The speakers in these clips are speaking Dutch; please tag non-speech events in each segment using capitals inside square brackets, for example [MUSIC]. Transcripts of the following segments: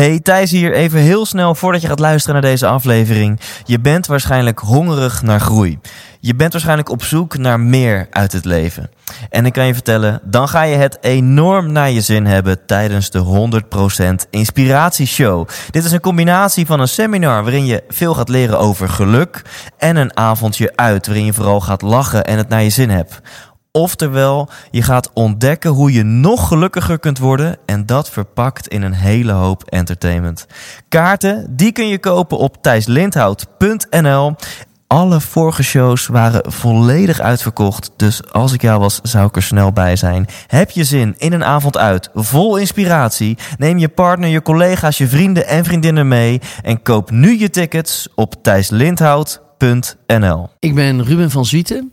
Hey, Thijs hier. Even heel snel voordat je gaat luisteren naar deze aflevering. Je bent waarschijnlijk hongerig naar groei. Je bent waarschijnlijk op zoek naar meer uit het leven. En ik kan je vertellen, dan ga je het enorm naar je zin hebben tijdens de 100% Inspiratieshow. Dit is een combinatie van een seminar waarin je veel gaat leren over geluk en een avondje uit waarin je vooral gaat lachen en het naar je zin hebt. Oftewel, je gaat ontdekken hoe je nog gelukkiger kunt worden en dat verpakt in een hele hoop entertainment. Kaarten, die kun je kopen op thijslindhout.nl. Alle vorige shows waren volledig uitverkocht, dus als ik jou was, zou ik er snel bij zijn. Heb je zin in een avond uit, vol inspiratie? Neem je partner, je collega's, je vrienden en vriendinnen mee en koop nu je tickets op thijslindhout.nl. Ik ben Ruben van Zwieten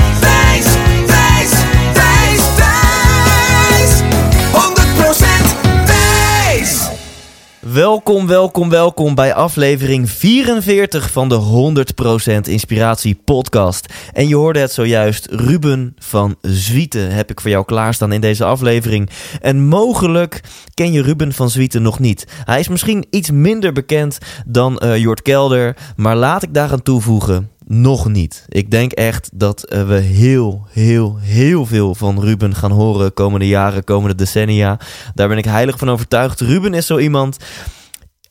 Welkom, welkom, welkom bij aflevering 44 van de 100% Inspiratie podcast. En je hoorde het zojuist, Ruben van Zwieten heb ik voor jou klaarstaan in deze aflevering. En mogelijk ken je Ruben van Zwieten nog niet. Hij is misschien iets minder bekend dan eh Jort Kelder, maar laat ik daaraan toevoegen, nog niet. Ik denk echt dat eh, we heel, heel, heel veel van Ruben gaan horen komende jaren, komende decennia. Daar ben ik heilig van overtuigd. Ruben is zo iemand.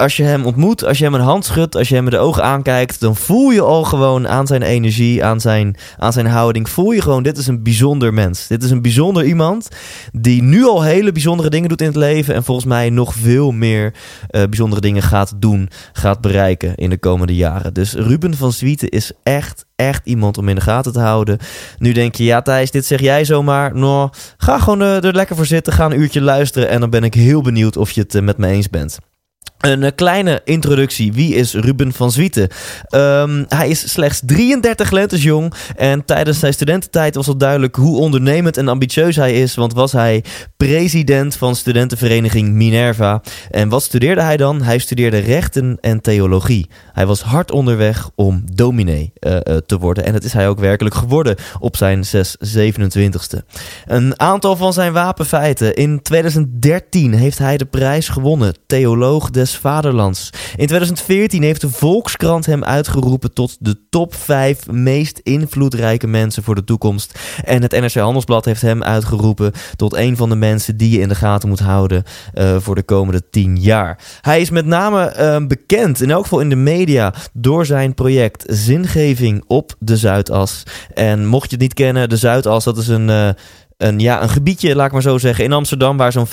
Als je hem ontmoet, als je hem een hand schudt, als je hem de ogen aankijkt, dan voel je al gewoon aan zijn energie, aan zijn, aan zijn houding, voel je gewoon, dit is een bijzonder mens. Dit is een bijzonder iemand die nu al hele bijzondere dingen doet in het leven en volgens mij nog veel meer eh, bijzondere dingen gaat doen, gaat bereiken in de komende jaren. Dus Ruben van Zwieten is echt, echt iemand om in de gaten te houden. Nu denk je, ja Thijs, dit zeg jij zomaar. Nou, ga gewoon eh, er lekker voor zitten, ga een uurtje luisteren en dan ben ik heel benieuwd of je het eh, met me eens bent. Een eh, kleine introductie. Wie is Ruben van Zwieten? Ehm, hij is slechts 33 lentes jong. En tijdens zijn studententijd was al duidelijk hoe ondernemend en ambitieus hij is. Want was hij president van studentenvereniging Minerva. En wat studeerde hij dan? Hij studeerde rechten en theologie. Hij was hard onderweg om dominee eh, eh, te worden. En dat is hij ook werkelijk geworden op zijn 6, 27ste. Een aantal van zijn wapenfeiten. In 2013 heeft hij de prijs gewonnen. Theoloog des Vaderlands. In 2014 heeft de Volkskrant hem uitgeroepen tot de top 5 meest invloedrijke mensen voor de toekomst. En het NRC Handelsblad heeft hem uitgeroepen tot een van de mensen die je in de gaten moet houden uh, voor de komende 10 jaar. Hij is met name uh, bekend, in elk geval in de media, door zijn project Zingeving op de Zuidas. En mocht je het niet kennen, de Zuidas, dat is een. Uh, een, ja, een gebiedje, laat ik maar zo zeggen, in Amsterdam waar zo'n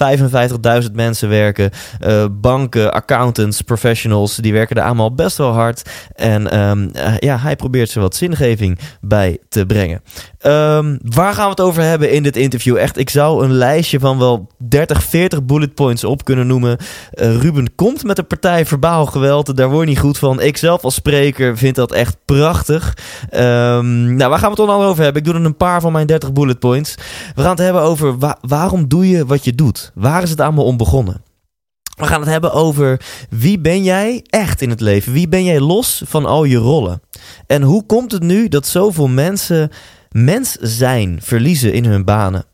55.000 mensen werken. Uh, banken, accountants, professionals, die werken er allemaal best wel hard. En um, uh, ja, hij probeert ze wat zingeving bij te brengen. Um, waar gaan we het over hebben in dit interview? Echt, ik zou een lijstje van wel 30, 40 bullet points op kunnen noemen. Uh, Ruben komt met de partij Verbaal Geweld. Daar word je niet goed van. Ik zelf als spreker vind dat echt prachtig. Um, nou, waar gaan we het dan over hebben? Ik doe er een paar van mijn 30 bullet points. We gaan het hebben over wa waarom doe je wat je doet? Waar is het allemaal om begonnen? We gaan het hebben over wie ben jij echt in het leven? Wie ben jij los van al je rollen? En hoe komt het nu dat zoveel mensen mens zijn verliezen in hun banen?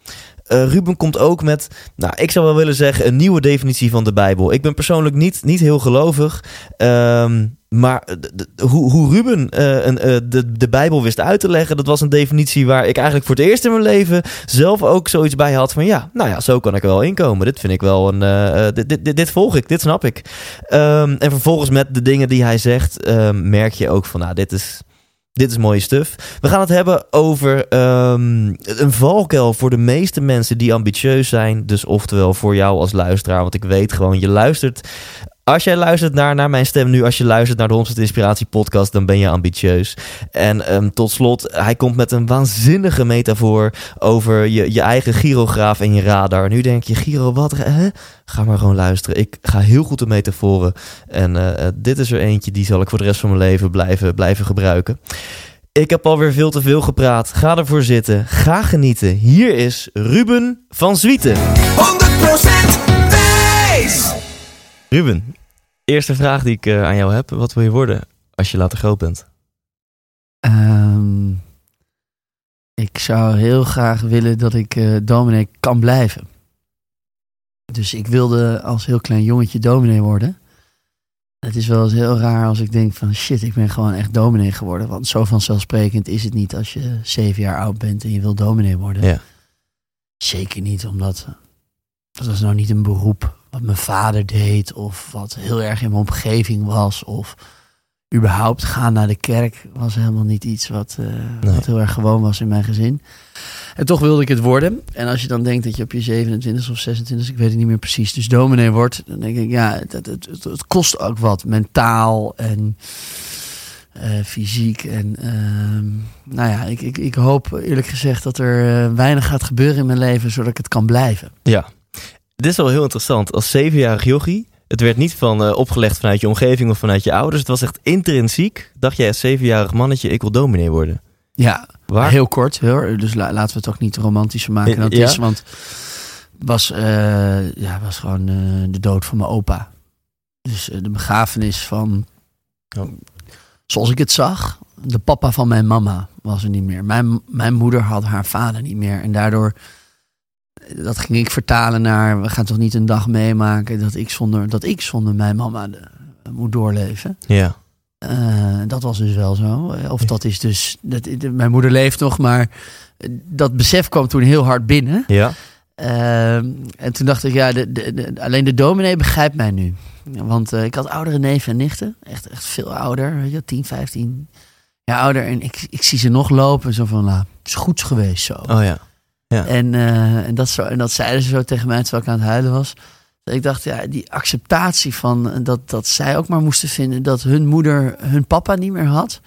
Uh, Ruben komt ook met, nou, ik zou wel willen zeggen, een nieuwe definitie van de Bijbel. Ik ben persoonlijk niet, niet heel gelovig. Um, maar hoe, hoe Ruben uh, een, uh, de, de Bijbel wist uit te leggen, dat was een definitie waar ik eigenlijk voor het eerst in mijn leven zelf ook zoiets bij had van ja, nou ja, zo kan ik er wel inkomen. Dit vind ik wel een, dit, dit, dit volg ik, dit snap ik. Um, en vervolgens met de dingen die hij zegt, um, merk je ook van nou, dit is, dit is mooie stuff. We gaan het hebben over um, een valkuil voor de meeste mensen die ambitieus zijn. Dus oftewel voor jou als luisteraar. Want ik weet gewoon, je luistert Als jij luistert naar, naar mijn stem nu, als je luistert naar de 100% Inspiratie podcast, dan ben je ambitieus. En ehm, tot slot, hij komt met een waanzinnige metafoor over je, je eigen gyrograaf en je radar. Nu denk je, Giro, wat? Hè? Ga maar gewoon luisteren. Ik ga heel goed de metaforen. En eh, eh, dit is er eentje, die zal ik voor de rest van mijn leven blijven, blijven gebruiken. Ik heb alweer veel te veel gepraat. Ga ervoor zitten. Ga genieten. Hier is Ruben van Zwieten. 100% wijs! Ruben, eerste vraag die ik eh, aan jou heb. Wat wil je worden als je later groot bent? Ehm, ik zou heel graag willen dat ik eh dominee kan blijven. Dus ik wilde als heel klein jongetje dominee worden. Het is wel eens heel raar als ik denk van shit, ik ben gewoon echt dominee geworden. Want zo vanzelfsprekend is het niet als je zeven jaar oud bent en je wil dominee worden. Ja. Zeker niet, omdat dat was nou niet een beroep wat mijn vader deed of wat heel erg in mijn omgeving was. Of überhaupt gaan naar de kerk was helemaal niet iets wat, eh, Nee. wat heel erg gewoon was in mijn gezin. En toch wilde ik het worden. En als je dan denkt dat je op je 27 of 26, ik weet het niet meer precies, dus dominee wordt, dan denk ik, ja, het, het, het, het kost ook wat. Mentaal en eh, fysiek. En ehm, nou ja, ik, ik, ik hoop eerlijk gezegd dat er eh, weinig gaat gebeuren in mijn leven, zodat ik het kan blijven. Ja. Dit is wel heel interessant. Als zevenjarig jochie, het werd niet van eh, opgelegd vanuit je omgeving of vanuit je ouders. Het was echt intrinsiek. Dacht jij als zevenjarig mannetje, ik wil dominee worden. Ja, Waar? heel kort hoor. Dus la- laten we het ook niet romantischer maken dan het Ja. is. Want het was, eh, ja, was gewoon eh, de dood van mijn opa. Dus de begrafenis van, Oh. zoals ik het zag, de papa van mijn mama was er niet meer. Mijn, mijn moeder had haar vader niet meer. En daardoor, dat ging ik vertalen naar, we gaan toch niet een dag meemaken dat ik zonder, dat ik zonder mijn mama de- moet doorleven. Ja. Eh, dat was dus wel zo. Of dat is dus. Dat, mijn moeder leeft nog, maar dat besef kwam toen heel hard binnen. Ja. Ehm, en toen dacht ik, ja, de, de, alleen de dominee begrijpt mij nu. Want eh, ik had oudere neven en nichten. Echt, echt veel ouder. Weet je, 10, 15 jaar ouder. En ik, ik zie ze nog lopen. Zo van, nou, het is goed geweest zo. Oh ja. En, eh, en, dat zo, en dat zeiden ze zo tegen mij terwijl ik aan het huilen was. Dat ik dacht, ja, die acceptatie van eh, dat, dat zij ook maar moesten vinden dat hun moeder hun papa niet meer had.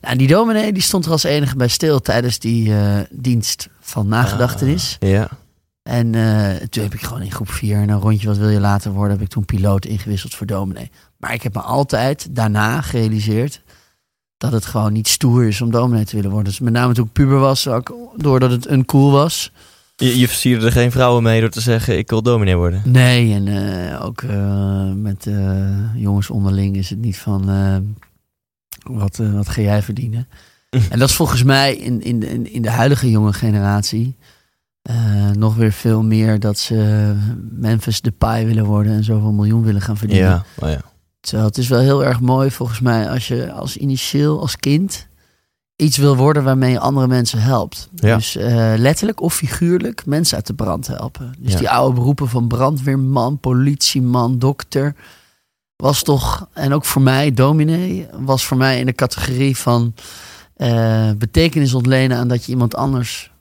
Nou, die dominee die stond er als enige bij stil tijdens die eh, dienst van nagedachtenis. Ja. En toen heb ik gewoon in groep 4 en een rondje wat wil je later worden, heb ik toen piloot ingewisseld voor dominee. Maar ik heb me altijd daarna gerealiseerd dat het gewoon niet stoer is om dominee te willen worden. Dus met name toen ik puber was, ook doordat het een cool was. Je, je versierde er geen vrouwen mee door te zeggen, ik wil dominee worden. Nee, en eh, ook eh, met eh, jongens onderling is het niet van wat, wat ga jij verdienen. [LAUGHS] en dat is volgens mij in, in, de, in de huidige jonge generatie nog weer veel meer dat ze Memphis Depay willen worden en zoveel miljoen willen gaan verdienen. Ja. Oh ja. Terwijl het is wel heel erg mooi volgens mij als je als initieel, als kind, iets wil worden waarmee je andere mensen helpt. Ja. Dus eh, letterlijk of figuurlijk mensen uit de brand helpen. Dus Ja. die oude beroepen van brandweerman, politieman, dokter, was toch, en ook voor mij, dominee, was voor mij in de categorie van eh, betekenis ontlenen aan dat je iemand anders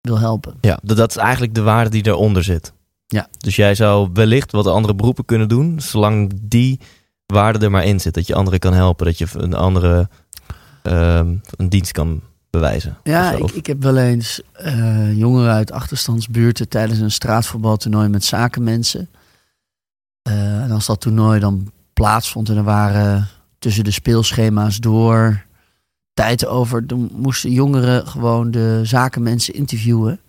wil helpen. Ja, dat dat is eigenlijk de waarde die daaronder zit. Ja. Dus jij zou wellicht wat andere beroepen kunnen doen, zolang die waarde er maar in zit. Dat je anderen kan helpen, dat je een andere ehm, een dienst kan bewijzen. Ja, ik, ik heb wel eens eh, jongeren uit achterstandsbuurten tijdens een straatvoetbaltoernooi met zakenmensen. Eh, en als dat toernooi dan plaatsvond en er waren tussen de speelschema's door tijd over, dan moesten jongeren gewoon de zakenmensen interviewen.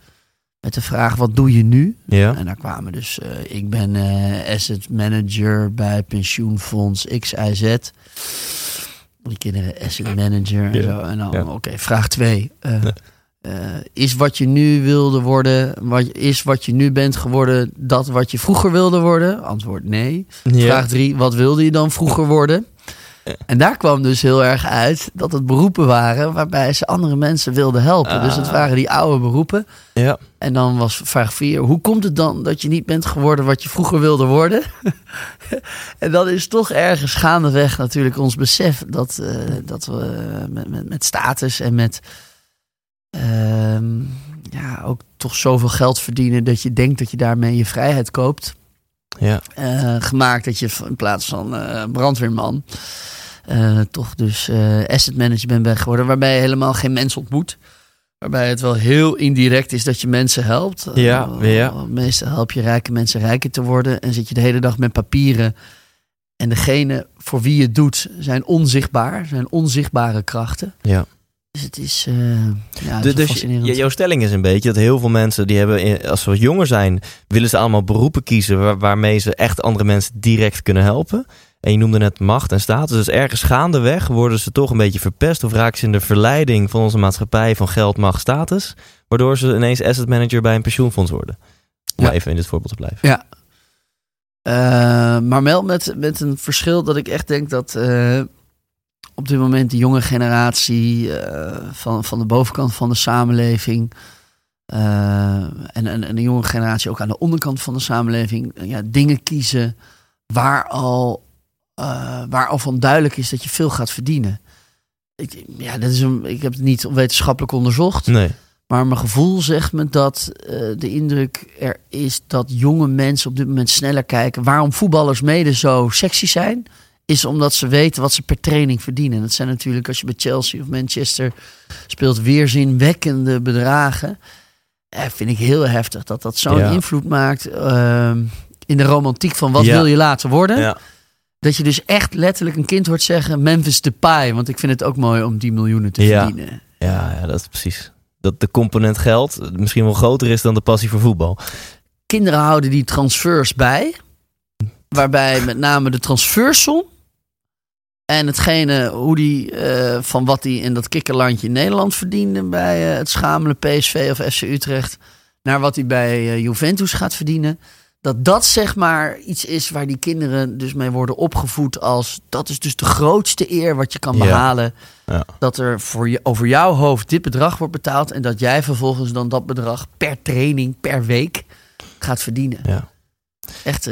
Met de vraag, wat doe je nu? ja. En daar kwamen dus, eh, ik ben eh, asset manager bij pensioenfonds XIZ. Die kinderen asset manager en Ja. zo. En dan, Ja. oké, vraag twee. Eh, Nee. is wat je nu wilde worden, wat, is wat je nu bent geworden, dat wat je vroeger wilde worden? Antwoord nee. Ja. Vraag drie, wat wilde je dan vroeger worden? En daar kwam dus heel erg uit dat het beroepen waren waarbij ze andere mensen wilden helpen. Dus het Ah. waren die oude beroepen. Ja. En dan was vraag 4. Hoe komt het dan dat je niet bent geworden wat je vroeger wilde worden? [LAUGHS] en dat is toch ergens gaandeweg natuurlijk ons besef dat, eh, dat we met, met, met status en met ehm, ja, ook toch zoveel geld verdienen dat je denkt dat je daarmee je vrijheid koopt. Ja. eh, gemaakt dat je in plaats van eh, brandweerman eh, toch dus asset management bent geworden, waarbij je helemaal geen mensen ontmoet. Waarbij het wel heel indirect is dat je mensen helpt. Ja, ja. Meestal help je rijke mensen rijker te worden en zit je de hele dag met papieren. En degene voor wie je het doet zijn onzichtbaar, zijn onzichtbare krachten. Ja. Dus het is, eh ja, het Dus, jouw stelling is een beetje dat heel veel mensen die hebben, als ze wat jonger zijn, willen ze allemaal beroepen kiezen waar- waarmee ze echt andere mensen direct kunnen helpen. En je noemde net macht en status. Dus ergens gaandeweg worden ze toch een beetje verpest of raken ze in de verleiding van onze maatschappij van geld, macht, status. Waardoor ze ineens asset manager bij een pensioenfonds worden. Om Ja. even in dit voorbeeld te blijven. Eh, maar wel met, met een verschil dat ik echt denk dat eh, op dit moment de jonge generatie eh, van, van de bovenkant van de samenleving eh, en, en, en de jonge generatie ook aan de onderkant van de samenleving eh, ja, dingen kiezen waar al, waar al van duidelijk is dat je veel gaat verdienen. Ik, ja, dat is een, ik heb het niet wetenschappelijk onderzocht. Nee. Maar mijn gevoel zegt me dat de indruk er is dat jonge mensen op dit moment sneller kijken. Waarom voetballers mede zo sexy zijn, is omdat ze weten wat ze per training verdienen. En dat zijn natuurlijk, als je bij Chelsea of Manchester speelt, weerzinwekkende bedragen. Eh, vind ik heel heftig dat dat zo'n Ja. invloed maakt ehm, in de romantiek van wat Ja. wil je laten worden. Ja. Dat je dus echt letterlijk een kind hoort zeggen Memphis Depay. Want ik vind het ook mooi om die miljoenen te verdienen. Ja, ja, dat is precies. Dat de component geld misschien wel groter is dan de passie voor voetbal. kinderen houden die transfers bij. Waarbij met name de transfersom en hetgene hoe die eh, van wat hij in dat kikkerlandje in Nederland verdiende bij eh, het schamele PSV of FC Utrecht naar wat hij bij eh, Juventus gaat verdienen. Dat dat zeg maar iets is waar die kinderen dus mee worden opgevoed als dat is dus de grootste eer wat je kan behalen. Ja. Dat er voor je, over jouw hoofd dit bedrag wordt betaald en dat jij vervolgens dan dat bedrag per training, per week gaat verdienen. Ja. Echt,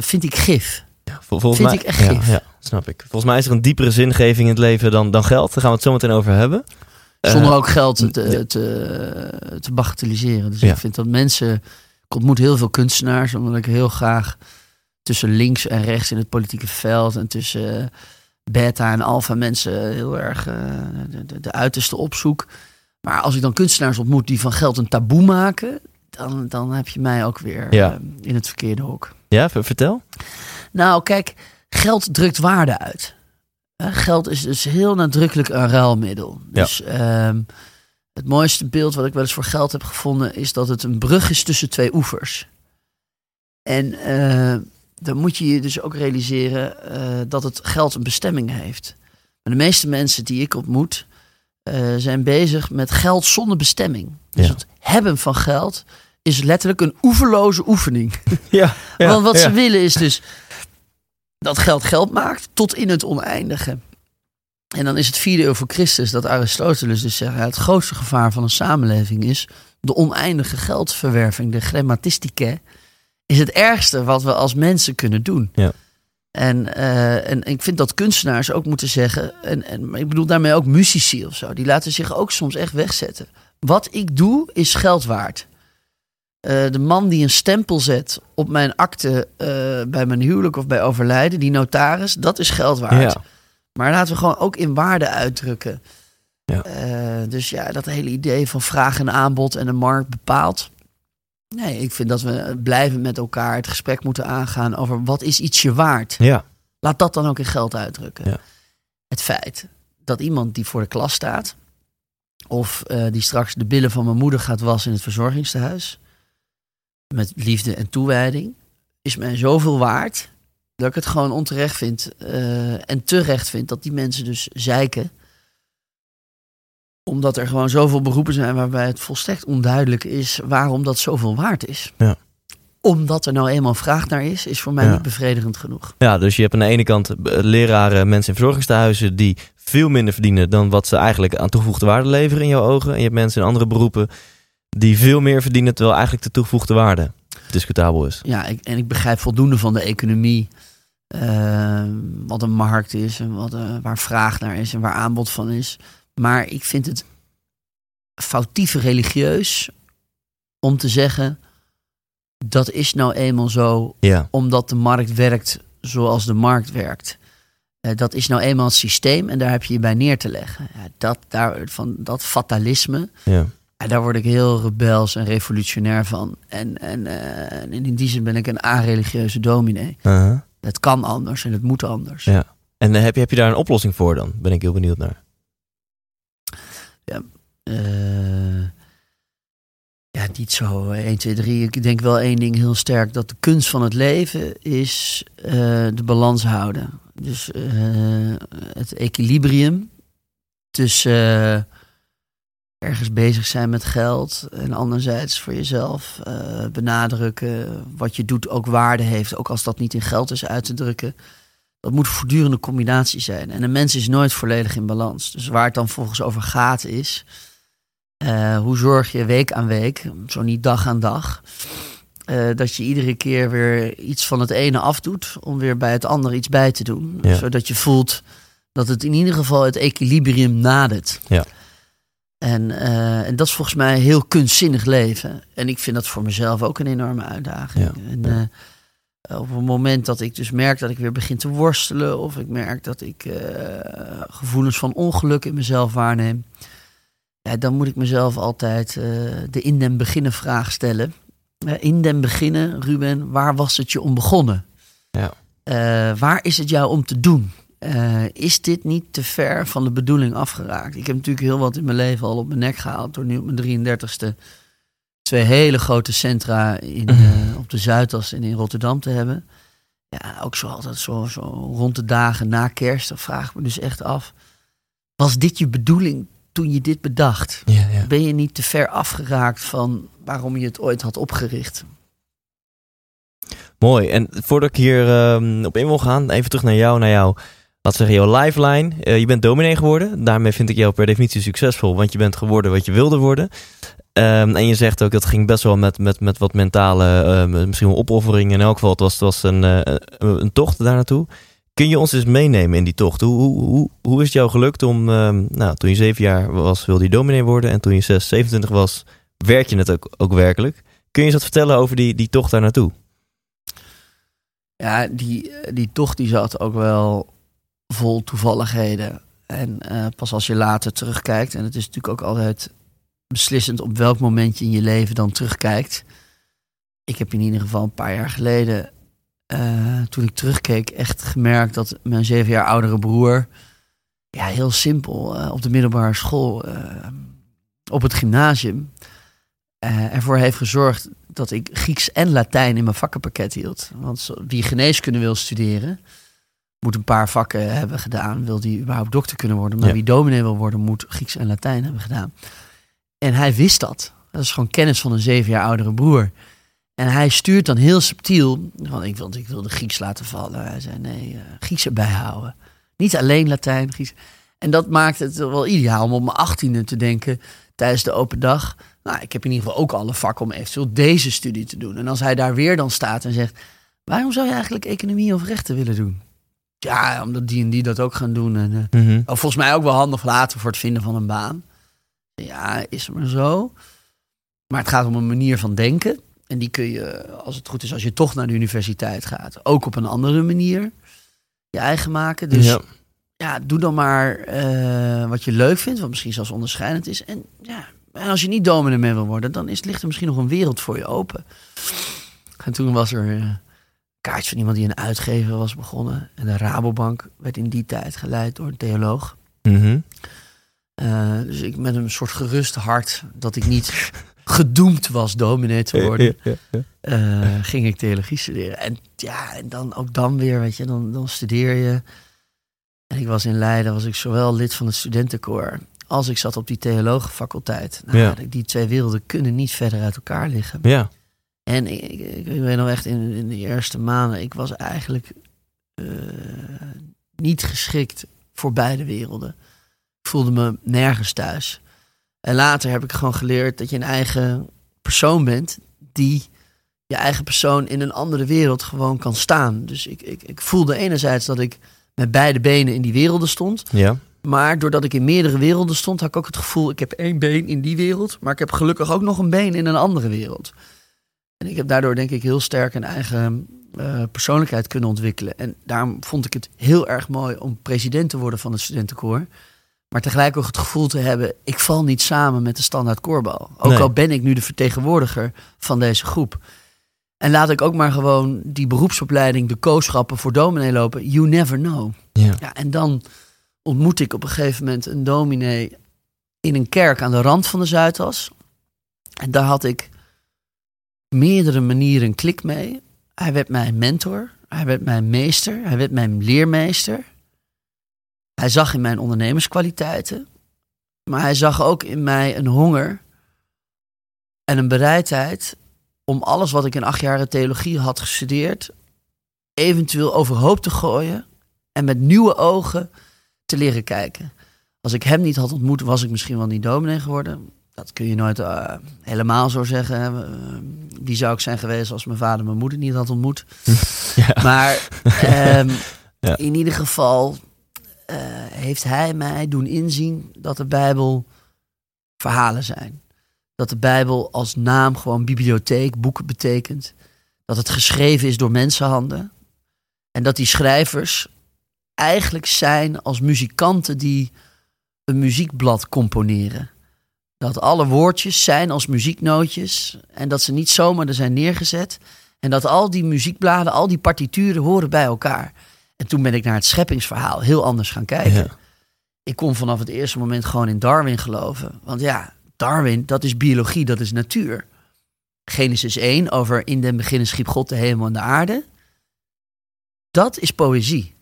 vind ik gif. Ja, vol- volgens Vind mij, ik echt ja, gif. Snap ik. Volgens mij is er een diepere zingeving in het leven dan, dan geld. Daar gaan we het zo meteen over hebben. Zonder Eh, ook geld te, te, te bagatelliseren. Dus Ja. ik vind dat mensen... Ik ontmoet heel veel kunstenaars, omdat ik heel graag tussen links en rechts in het politieke veld en tussen eh, beta en alpha mensen heel erg eh, de, uiterste opzoek. Maar als ik dan kunstenaars ontmoet die van geld een taboe maken, dan, dan heb je mij ook weer Ja. in het verkeerde hok. Ja, ver- vertel. Nou, kijk, geld drukt waarde uit. Geld is dus heel nadrukkelijk een ruilmiddel. Ja. Dus ehm, het mooiste beeld wat ik wel eens voor geld heb gevonden is dat het een brug is tussen twee oevers. En eh, dan moet je je dus ook realiseren eh, dat het geld een bestemming heeft. Maar de meeste mensen die ik ontmoet eh, zijn bezig met geld zonder bestemming. Dus Ja. het hebben van geld is letterlijk een oeverloze oefening. Ja, [LAUGHS] Want wat ze willen is dus dat geld geld maakt tot in het oneindige. En dan is het vierde eeuw voor Christus dat Aristoteles dus zegt... ja, het grootste gevaar van een samenleving is de oneindige geldverwerving. De grammatistike is het ergste wat we als mensen kunnen doen. Ja. En, eh, en ik vind dat kunstenaars ook moeten zeggen... En, en, ik bedoel daarmee ook muzici of zo... die laten zich ook soms echt wegzetten. Wat ik doe is geld waard. Eh, de man die een stempel zet op mijn akte eh, bij mijn huwelijk of bij overlijden, die notaris, dat is geld waard. Ja. Maar laten we gewoon ook in waarde uitdrukken. Ja. Eh, dus ja, dat hele idee van vraag en aanbod en de markt bepaalt. Nee, ik vind dat we blijven met elkaar het gesprek moeten aangaan over wat is ietsje waard. Ja. Laat dat dan ook in geld uitdrukken. Ja. Het feit dat iemand die voor de klas staat, of die straks de billen van mijn moeder gaat wassen in het verzorgingstehuis, met liefde en toewijding, is mij zoveel waard dat ik het gewoon onterecht vind eh, en terecht vind dat die mensen dus zeiken. Omdat er gewoon zoveel beroepen zijn waarbij het volstrekt onduidelijk is waarom dat zoveel waard is. Ja. Omdat er nou eenmaal vraag naar is, is voor mij Ja. niet bevredigend genoeg. ja, dus je hebt aan de ene kant eh, leraren, mensen in verzorgingstehuizen die veel minder verdienen dan wat ze eigenlijk aan toegevoegde waarde leveren in jouw ogen. En je hebt mensen in andere beroepen die veel meer verdienen terwijl eigenlijk de toegevoegde waarde discutabel is. Ja, ik, en ik begrijp voldoende van de economie. eh, wat een markt is en wat, eh, waar vraag naar is en waar aanbod van is. Maar ik vind het foutief religieus om te zeggen: dat is nou eenmaal zo Ja. omdat de markt werkt zoals de markt werkt. Eh, dat is nou eenmaal het systeem en daar heb je je bij neer te leggen. Ja, dat, daar, van dat fatalisme, Ja. Ja, daar word ik heel rebels en revolutionair van. En, en, eh, en in die zin ben ik een a-religieuze dominee. Uh-huh. Het kan anders en het moet anders. Ja. En eh, heb, je, heb je daar een oplossing voor dan? Ben ik heel benieuwd naar. Eh, ja, niet zo 1, 2, 3. Ik denk wel één ding heel sterk. Dat de kunst van het leven is de balans houden. Dus het equilibrium tussen ergens bezig zijn met geld en anderzijds voor jezelf eh, benadrukken wat je doet ook waarde heeft, ook als dat niet in geld is uit te drukken. Dat moet een voortdurende combinatie zijn. En een mens is nooit volledig in balans. Dus waar het dan volgens over gaat is, eh, hoe zorg je week aan week, zo niet dag aan dag, eh, dat je iedere keer weer iets van het ene afdoet om weer bij het andere iets bij te doen. Ja. Zodat je voelt dat het in ieder geval het equilibrium nadert. Ja. En, eh, en dat is volgens mij heel kunstzinnig leven. En ik vind dat voor mezelf ook een enorme uitdaging. Ja, En, eh, op het moment dat ik dus merk dat ik weer begin te worstelen, of ik merk dat ik eh, gevoelens van ongeluk in mezelf waarneem, ja, dan moet ik mezelf altijd de in den beginnen vraag stellen. In den beginnen, Ruben, waar was het je om begonnen? Ja. Waar is het jou om te doen? Eh, is dit niet te ver van de bedoeling afgeraakt? Ik heb natuurlijk heel wat in mijn leven al op mijn nek gehaald door nu op mijn 33ste twee hele grote centra in, eh, op de Zuidas en in Rotterdam te hebben. Ja, ook zo altijd zo, zo rond de dagen na kerst, dan vraag ik me dus echt af. Was dit je bedoeling toen je dit bedacht? Ja, ja. Ben je niet te ver afgeraakt van waarom je het ooit had opgericht? Mooi. En voordat ik hier ehm, op in wil gaan, even terug naar jou, naar jou. We zeggen, jouw lifeline. Eh, je bent dominee geworden. Daarmee vind ik jou per definitie succesvol, want je bent geworden wat je wilde worden. Ehm, en je zegt ook, dat ging best wel met, met, met wat mentale, ehm, misschien wel opofferingen. In elk geval, het was, het was een, eh, een tocht daar naartoe. Kun je ons eens meenemen in die tocht? Hoe, hoe, hoe, hoe is het jou gelukt om, ehm, nou, toen je zeven jaar was, wilde je dominee worden. En toen je zes, 27 was, werk je het ook, ook werkelijk. Kun je eens wat vertellen over die, die tocht daar naartoe? Ja, die, die tocht die zat ook wel vol toevalligheden. En eh, pas als je later terugkijkt, en het is natuurlijk ook altijd beslissend op welk moment je in je leven dan terugkijkt. Ik heb in ieder geval een paar jaar geleden, eh, toen ik terugkeek, echt gemerkt dat mijn zeven jaar oudere broer, ja, heel simpel, eh, op de middelbare school, op het gymnasium, ervoor heeft gezorgd dat ik Grieks en Latijn in mijn vakkenpakket hield. Want wie geneeskunde wil studeren, moet een paar vakken hebben gedaan. Wil die überhaupt dokter kunnen worden. Maar Ja. wie dominee wil worden, moet Grieks en Latijn hebben gedaan. En hij wist dat. Dat is gewoon kennis van een zeven jaar oudere broer. En hij stuurt dan heel subtiel. Want ik wilde, ik wilde Grieks laten vallen. Hij zei nee, eh, Grieks erbij houden. Niet alleen Latijn, Grieks. En dat maakt het wel ideaal om op mijn achttiende te denken tijdens de open dag. Nou, ik heb in ieder geval ook alle vakken om eventueel deze studie te doen. En als hij daar weer dan staat en zegt: Waarom zou je eigenlijk economie of rechten willen doen? Ja, omdat die en die dat ook gaan doen. En, eh, Mhm. volgens mij ook wel handig later voor het vinden van een baan. Ja, is maar zo. Maar het gaat om een manier van denken. En die kun je, als het goed is, als je toch naar de universiteit gaat, ook op een andere manier je eigen maken. Dus ja, ja. doe dan maar eh, wat je leuk vindt, wat misschien zelfs onderscheidend is. En ja, en als je niet dominee wil worden, dan is, ligt er misschien nog een wereld voor je open. En toen was er eh, kaartje van iemand die een uitgever was begonnen. En de Rabobank werd in die tijd geleid door een theoloog. Mhm. Eh, dus ik met een soort gerust hart dat ik niet [LAUGHS] gedoemd was dominee te worden, Ja, ja, ja. eh, ging ik theologie studeren. En ja, en dan ook dan weer, weet je, dan, dan studeer je. En ik was in Leiden, was ik zowel lid van het studentenkoor als ik zat op die theologenfaculteit. Nou, Ja. die twee werelden kunnen niet verder uit elkaar liggen. Ja. En ik, ik, ik weet nog echt in, in de eerste maanden, ik was eigenlijk eh, niet geschikt voor beide werelden. Ik voelde me nergens thuis. En later heb ik gewoon geleerd dat je een eigen persoon bent die je eigen persoon in een andere wereld gewoon kan staan. Dus ik, ik, ik voelde enerzijds dat ik met beide benen in die werelden stond. Ja. Maar doordat ik in meerdere werelden stond, had ik ook het gevoel: ik heb één been in die wereld, maar ik heb gelukkig ook nog een been in een andere wereld. En ik heb daardoor denk ik heel sterk een eigen eh, persoonlijkheid kunnen ontwikkelen. En daarom vond ik het heel erg mooi om president te worden van het studentenkoor. Maar tegelijk ook het gevoel te hebben, ik val niet samen met de standaard koorbal. Ook Nee. al ben ik nu de vertegenwoordiger van deze groep. En laat ik ook maar gewoon die beroepsopleiding, de kooschappen voor dominee lopen. You never know. Ja. Ja, en dan ontmoet ik op een gegeven moment een dominee in een kerk aan de rand van de Zuidas. En daar had ik meerdere manieren klik mee. Hij werd mijn mentor, hij werd mijn meester, hij werd mijn leermeester. Hij zag in mijn ondernemerskwaliteiten, maar hij zag ook in mij een honger en een bereidheid om alles wat ik in acht jaar theologie had gestudeerd, eventueel overhoop te gooien en met nieuwe ogen te leren kijken. Als ik hem niet had ontmoet, was ik misschien wel niet dominee geworden. Dat kun je nooit eh, helemaal zo zeggen. hè. Eh, Wie zou ik zijn geweest als mijn vader mijn moeder niet had ontmoet? [LAUGHS] Ja. Maar ehm, [LAUGHS] Ja. in ieder geval eh, heeft hij mij doen inzien dat de Bijbel verhalen zijn. Dat de Bijbel als naam gewoon bibliotheek, boeken betekent. Dat het geschreven is door mensenhanden. En dat die schrijvers eigenlijk zijn als muzikanten die een muziekblad componeren. Dat alle woordjes zijn als muzieknootjes en dat ze niet zomaar er zijn neergezet. En dat al die muziekbladen, al die partituren horen bij elkaar. En toen ben ik naar het scheppingsverhaal heel anders gaan kijken. Ja. Ik kon vanaf het eerste moment gewoon in Darwin geloven. Want ja, Darwin, dat is biologie, dat is natuur. Genesis 1 over in den beginnen schiep God de hemel en de aarde. Dat is poëzie.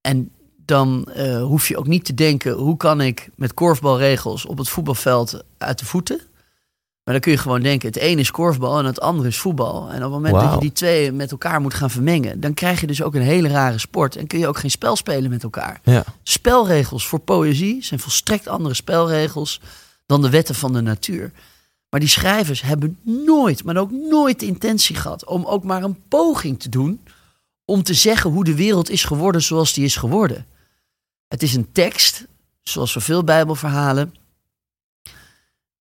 En dan eh, hoef je ook niet te denken, hoe kan ik met korfbalregels op het voetbalveld uit de voeten? Maar dan kun je gewoon denken, het een is korfbal en het andere is voetbal. En op het moment dat je die twee met elkaar moet gaan vermengen, dan krijg je dus ook een hele rare sport. En kun je ook geen spel spelen met elkaar. Ja. Spelregels voor poëzie zijn volstrekt andere spelregels dan de wetten van de natuur. Maar die schrijvers hebben nooit, maar ook nooit de intentie gehad om ook maar een poging te doen om te zeggen hoe de wereld is geworden zoals die is geworden. Het is een tekst, zoals zoveel Bijbelverhalen,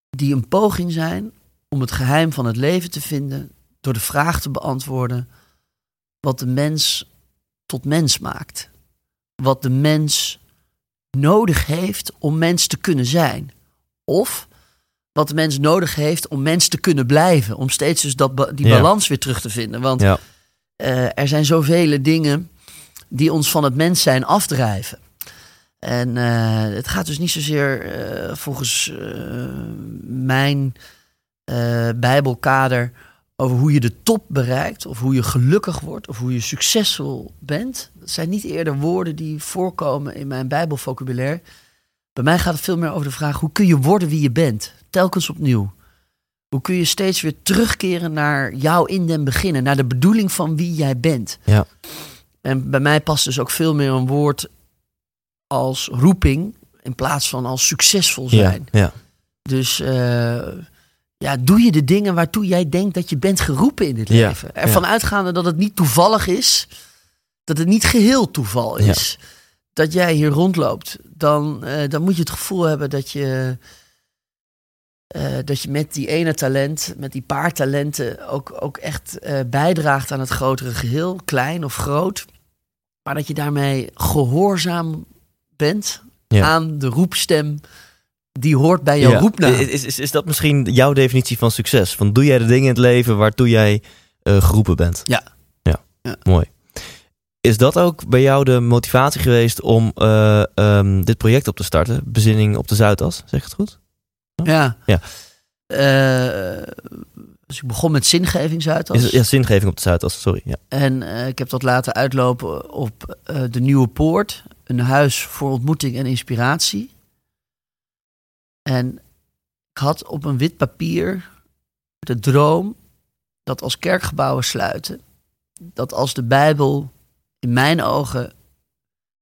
die een poging zijn om het geheim van het leven te vinden door de vraag te beantwoorden wat de mens tot mens maakt. Wat de mens nodig heeft om mens te kunnen zijn. Of wat de mens nodig heeft om mens te kunnen blijven. Om steeds dus dat, ba- die Ja. balans weer terug te vinden. Want Ja. eh, er zijn zoveel dingen die ons van het mens zijn afdrijven. En eh, het gaat dus niet zozeer eh, volgens eh, mijn Bijbelkader over hoe je de top bereikt, of hoe je gelukkig wordt, of hoe je succesvol bent. Dat zijn niet eerder woorden die voorkomen in mijn Bijbelvocabulaire. Bij mij gaat het veel meer over de vraag: hoe kun je worden wie je bent? Telkens opnieuw. Hoe kun je steeds weer terugkeren naar jou in den beginnen, naar de bedoeling van wie jij bent? Ja. En bij mij past dus ook veel meer een woord als roeping in plaats van als succesvol zijn. Ja. Dus eh, ja, doe je de dingen waartoe jij denkt dat je bent geroepen in dit Ja, leven. Ervan uitgaande dat het niet toevallig is, dat het niet geheel toeval is. Dat jij hier rondloopt, dan, eh, dan moet je het gevoel hebben dat je, eh, dat je met die ene talent, met die paar talenten, ook, ook echt bijdraagt aan het grotere geheel, klein of groot. Maar dat je daarmee gehoorzaam bent Ja. aan de roepstem die hoort bij jouw Ja. roepnaam. Is, is, is dat misschien jouw definitie van succes? Van doe jij de dingen in het leven waartoe jij eh, geroepen bent? Ja. ja. Ja. Mooi. Is dat ook bij jou de motivatie geweest om eh, ehm, dit project op te starten? Bezinning op de Zuidas, zeg ik het goed? Ja. Ja. Eh, dus ik begon met zingeving Zuidas. Is, ja, zingeving op de Zuidas, sorry. Ja. En ik heb dat laten uitlopen op de Nieuwe Poort. Een huis voor ontmoeting en inspiratie. En ik had op een wit papier de droom dat als kerkgebouwen sluiten, dat als de Bijbel in mijn ogen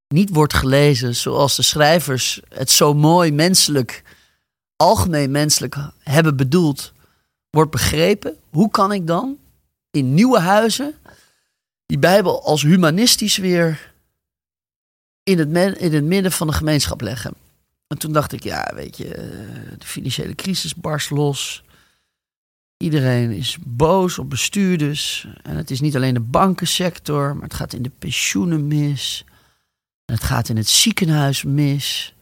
niet wordt gelezen zoals de schrijvers het zo mooi menselijk, algemeen menselijk hebben bedoeld, wordt begrepen, hoe kan ik dan in nieuwe huizen die Bijbel als humanistisch weer in het, in het midden van de gemeenschap leggen? En toen dacht ik, ja, weet je, eh, de financiële crisis barst los. Iedereen is boos op bestuurders. En het is niet alleen de bankensector, maar het gaat in de pensioenen mis. Het gaat in het ziekenhuis mis.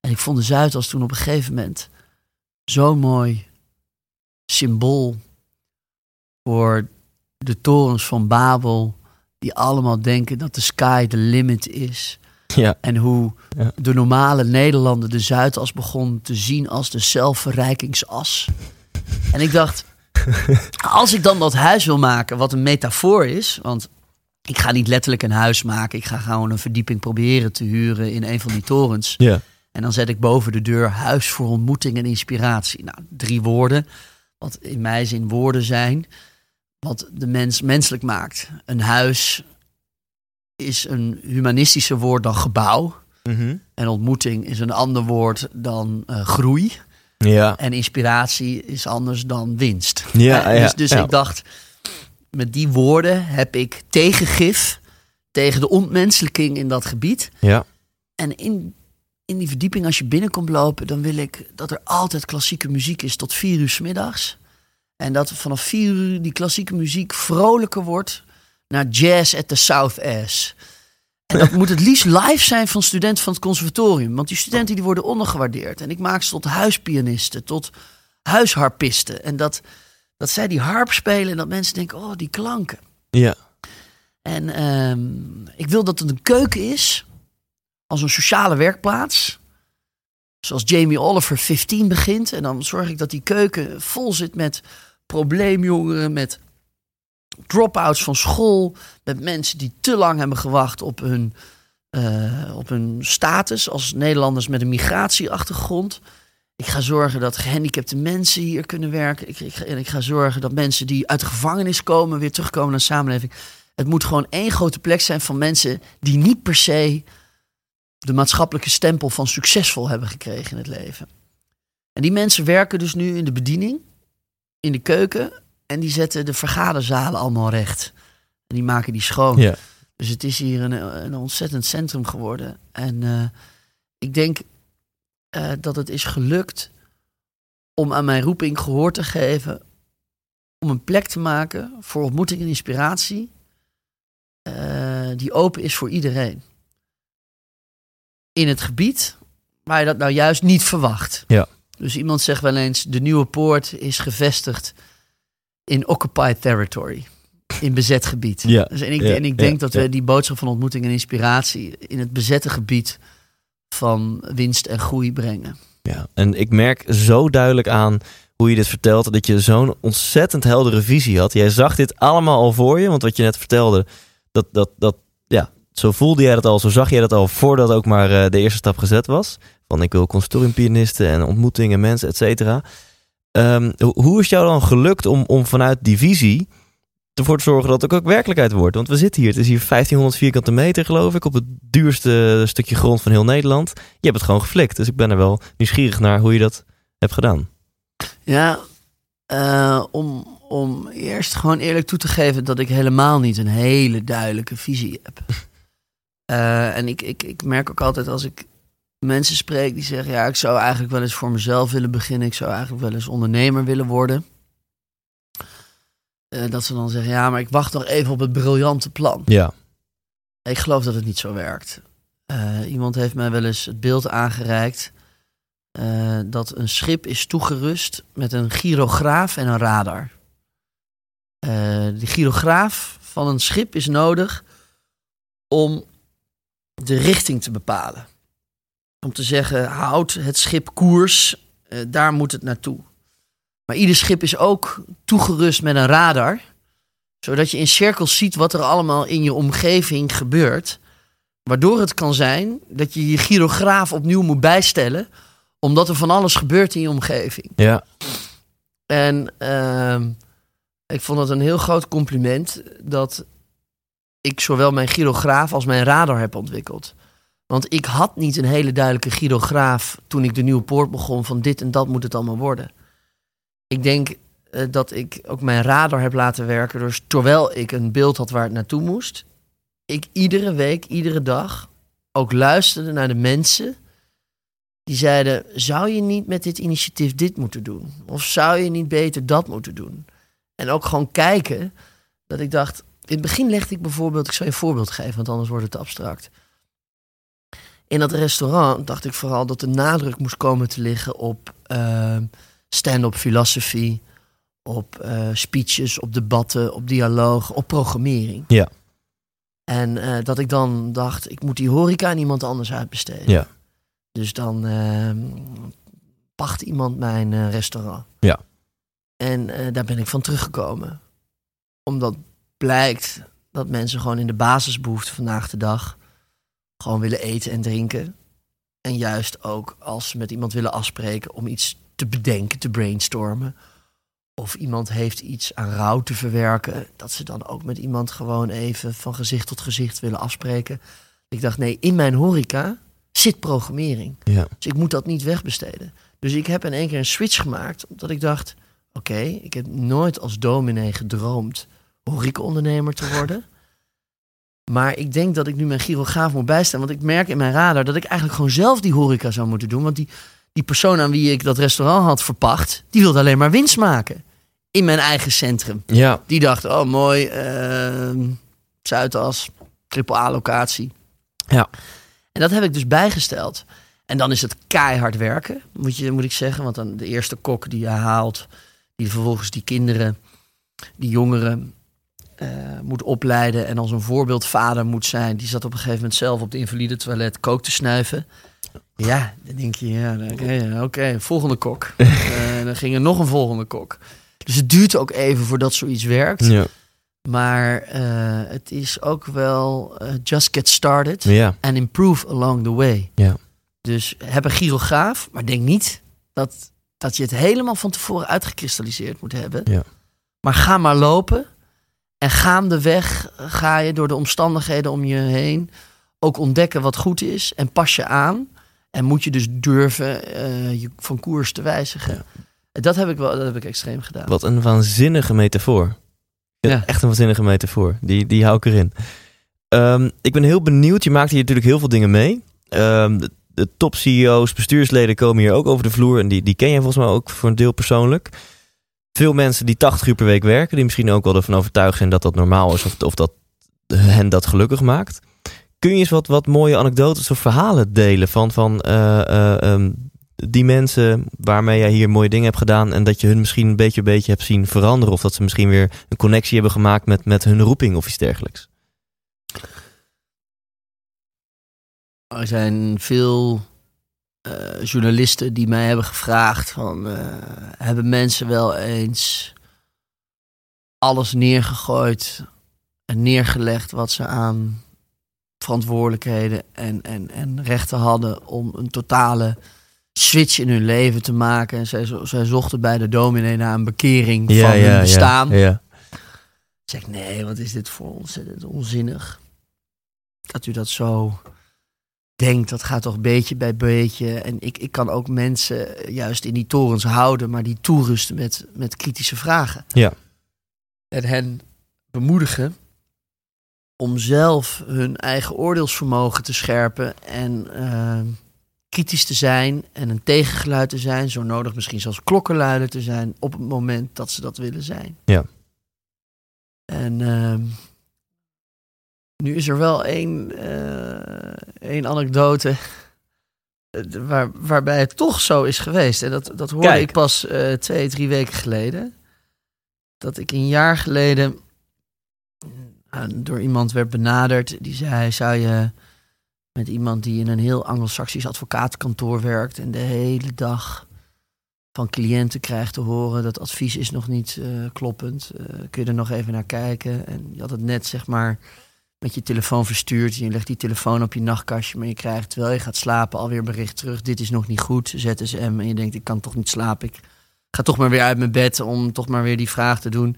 En ik vond de Zuidas toen op een gegeven moment zo'n mooi symbool voor de torens van Babel, die allemaal denken dat de sky the limit is. Ja. En hoe Ja. de normale Nederlander de Zuidas begon te zien als de zelfverrijkingsas. En ik dacht, [LAUGHS] als ik dan dat huis wil maken, wat een metafoor is, want ik ga niet letterlijk een huis maken, ik ga gewoon een verdieping proberen te huren in een van die torens. Ja. En dan zet ik boven de deur huis voor ontmoeting en inspiratie. Nou, drie woorden, wat in mijn zin woorden zijn, wat de mens menselijk maakt. Een huis is een humanistischer woord dan gebouw. Mhm. En ontmoeting is een ander woord dan eh, groei. Ja. En inspiratie is anders dan winst. Ja, Eh, ja, dus dus ja. ik dacht, met die woorden heb ik tegengif tegen de ontmenselijking in dat gebied. Ja. En in, in die verdieping, als je binnenkomt lopen, dan wil ik dat er altijd klassieke muziek is tot vier uur 's middags. En dat vanaf vier uur die klassieke muziek vrolijker wordt naar jazz at the South Ass. En dat moet het liefst live zijn van studenten van het conservatorium. Want die studenten die worden ondergewaardeerd. En ik maak ze tot huispianisten, tot huisharpisten. En dat, dat zij die harp spelen en dat mensen denken, oh, die klanken. Ja. En ehm, ik wil dat het een keuken is, als een sociale werkplaats. Zoals Jamie Oliver 15 begint. En dan zorg ik dat die keuken vol zit met probleemjongeren, met drop-outs van school, met mensen die te lang hebben gewacht op hun, eh, op hun status als Nederlanders met een migratieachtergrond. Ik ga zorgen dat gehandicapte mensen hier kunnen werken. Ik, ik, en ik ga zorgen dat mensen die uit de gevangenis komen weer terugkomen naar de samenleving. Het moet gewoon één grote plek zijn van mensen die niet per se de maatschappelijke stempel van succesvol hebben gekregen in het leven. En die mensen werken dus nu in de bediening, in de keuken. En die zetten de vergaderzalen allemaal recht. En die maken die schoon. Ja. Dus het is hier een, een ontzettend centrum geworden. En eh, ik denk eh, dat het is gelukt om aan mijn roeping gehoor te geven. Om een plek te maken voor ontmoeting en inspiratie. eh, die open is voor iedereen. In het gebied waar je dat nou juist niet verwacht. Ja. Dus iemand zegt wel eens: de nieuwe poort is gevestigd in occupied territory. In bezet gebied. Ja, Dus en ik, ja, en ik ja, denk dat we die boodschap van ontmoeting en inspiratie in het bezette gebied van winst en groei brengen. Ja, en ik merk zo duidelijk aan hoe je dit vertelt, dat je zo'n ontzettend heldere visie had. Jij zag dit allemaal al voor je, want wat je net vertelde, dat, dat, dat, ja, zo voelde jij dat al, zo zag jij dat al voordat ook maar eh, de eerste stap gezet was. Van ik wil conservatoriumpianisten en ontmoetingen, mensen, et cetera. Ehm, ho- hoe is jou dan gelukt om, om vanuit die visie ervoor te zorgen dat het ook werkelijkheid wordt? Want we zitten hier, het is hier 1500 vierkante meter geloof ik, op het duurste stukje grond van heel Nederland. Je hebt het gewoon geflikt, dus ik ben er wel nieuwsgierig naar hoe je dat hebt gedaan. Ja, eh, om, om eerst gewoon eerlijk toe te geven dat ik helemaal niet een hele duidelijke visie heb. [LAUGHS] Eh, en ik, ik, ik merk ook altijd als ik mensen spreek die zeggen: Ja, ik zou eigenlijk wel eens voor mezelf willen beginnen. Ik zou eigenlijk wel eens ondernemer willen worden. Eh, dat ze dan zeggen: Ja, maar ik wacht nog even op het briljante plan. Ja. Ik geloof dat het niet zo werkt. Eh, iemand heeft mij wel eens het beeld aangereikt eh, dat een schip is toegerust met een gyrograaf en een radar. De gyrograaf van een schip is nodig om de richting te bepalen. Om te zeggen, houd het schip koers, eh, daar moet het naartoe. Maar ieder schip is ook toegerust met een radar, zodat je in cirkels ziet wat er allemaal in je omgeving gebeurt. Waardoor het kan zijn dat je je gyrograaf opnieuw moet bijstellen, omdat er van alles gebeurt in je omgeving. Ja. En ehm, ik vond het een heel groot compliment dat ik zowel mijn gyrograaf als mijn radar heb ontwikkeld. Want ik had niet een hele duidelijke gyrograaf toen ik de nieuwe poort begon van dit en dat moet het allemaal worden. Ik denk eh, dat ik ook mijn radar heb laten werken. Dus terwijl ik een beeld had waar het naartoe moest, ik iedere week, iedere dag ook luisterde naar de mensen Die zeiden, zou je niet met dit initiatief dit moeten doen? Of zou je niet beter dat moeten doen? En ook gewoon kijken, dat ik dacht... In het begin legde ik bijvoorbeeld, ik zal je een voorbeeld geven, want anders wordt het abstract. In dat restaurant dacht ik vooral dat de nadruk moest komen te liggen op eh, stand-up filosofie, op eh, speeches, op debatten, op dialoog, op programmering. Ja. En eh, dat ik dan dacht, ik moet die horeca aan iemand anders uitbesteden. Ja. Dus dan eh, pacht iemand mijn eh, restaurant. Ja. En daar ben ik van teruggekomen. Omdat blijkt dat mensen gewoon in de basisbehoeften vandaag de dag gewoon willen eten en drinken. En juist ook als ze met iemand willen afspreken om iets te bedenken, te brainstormen. Of iemand heeft iets aan rouw te verwerken. Dat ze dan ook met iemand gewoon even van gezicht tot gezicht willen afspreken. Ik dacht, nee, in mijn horeca zit programmering. Ja. Dus ik moet dat niet wegbesteden. Dus ik heb in één keer een switch gemaakt. Omdat ik dacht, oké, ik heb nooit als dominee gedroomd horecaondernemer te worden. Maar ik denk dat ik nu mijn gyrograaf moet bijstaan. Want ik merk in mijn radar dat ik eigenlijk gewoon zelf die horeca zou moeten doen. Want die, die persoon aan wie ik dat restaurant had verpacht, die wilde alleen maar winst maken. In mijn eigen centrum. Ja. Die dacht, oh mooi, ehm Zuidas, triple A-locatie. Ja. En dat heb ik dus bijgesteld. En dan is het keihard werken, moet, je, moet ik zeggen. Want dan de eerste kok die je haalt, die vervolgens die kinderen, die jongeren eh, moet opleiden en als een voorbeeldvader moet zijn. Die zat op een gegeven moment zelf op de invalide toilet kook te snuiven. Ja, dan denk je, ja, oké, volgende kok. [LAUGHS] Eh, dan ging er nog een volgende kok. Dus het duurt ook even voordat zoiets werkt. Ja. Maar eh, het is ook wel just get started Ja. and improve along the way. Ja. Dus heb een gyrograaf, maar denk niet dat, dat je het helemaal van tevoren uitgekristalliseerd moet hebben. Ja. Maar ga maar lopen. En gaandeweg ga je door de omstandigheden om je heen ook ontdekken wat goed is. En pas je aan. En moet je dus durven eh, je van koers te wijzigen. Dat heb ik wel, dat heb ik extreem gedaan. Wat een waanzinnige metafoor. Ja. Ja. Echt een waanzinnige metafoor. Die, die hou ik erin. Ehm, ik ben heel benieuwd. Je maakt hier natuurlijk heel veel dingen mee. Ehm, de, de top-CEO's, bestuursleden komen hier ook over de vloer. En die, die ken je volgens mij ook voor een deel persoonlijk. Veel mensen die 80 uur per week werken. Die misschien ook wel ervan overtuigd zijn dat dat normaal is. Of, of dat hen dat gelukkig maakt. Kun je eens wat, wat mooie anekdotes of verhalen delen van, van eh, eh, ehm, die mensen waarmee jij hier mooie dingen hebt gedaan en dat je hun misschien een beetje een beetje hebt zien veranderen of dat ze misschien weer een connectie hebben gemaakt met, met hun roeping of iets dergelijks? Er zijn veel eh, journalisten die mij hebben gevraagd van... eh, hebben mensen wel eens alles neergegooid en neergelegd wat ze aan verantwoordelijkheden en, en, en rechten hadden om een totale switch in hun leven te maken. En zij, zij zochten bij de dominee naar een bekering van hun bestaan. Ja, ja. Ik zeg, nee, wat is dit voor ontzettend onzinnig. Dat u dat zo denkt, dat gaat toch beetje bij beetje. En ik, ik kan ook mensen juist in die torens houden, maar die toerusten met, met kritische vragen. Ja. En hen bemoedigen om zelf hun eigen oordeelsvermogen te scherpen en eh, kritisch te zijn en een tegengeluid te zijn, zo nodig misschien zelfs klokkenluider te zijn op het moment dat ze dat willen zijn. Ja. En ehm, nu is er wel één, eh, één anekdote eh, waar, waarbij het toch zo is geweest. En dat, dat hoorde Kijk. ik pas eh, twee, drie weken geleden. Dat ik een jaar geleden door iemand werd benaderd. Die zei, zou je met iemand die in een heel anglo-saxisch advocatenkantoor werkt... en de hele dag van cliënten krijgt te horen... dat advies is nog niet kloppend. Kun je er nog even naar kijken? En je had het net, zeg maar, met je telefoon verstuurd. En je legt die telefoon op je nachtkastje... maar je krijgt, terwijl je gaat slapen, alweer bericht terug... dit is nog niet goed, ZSM. En je denkt, ik kan toch niet slapen. Ik ga toch maar weer uit mijn bed om toch maar weer die vraag te doen...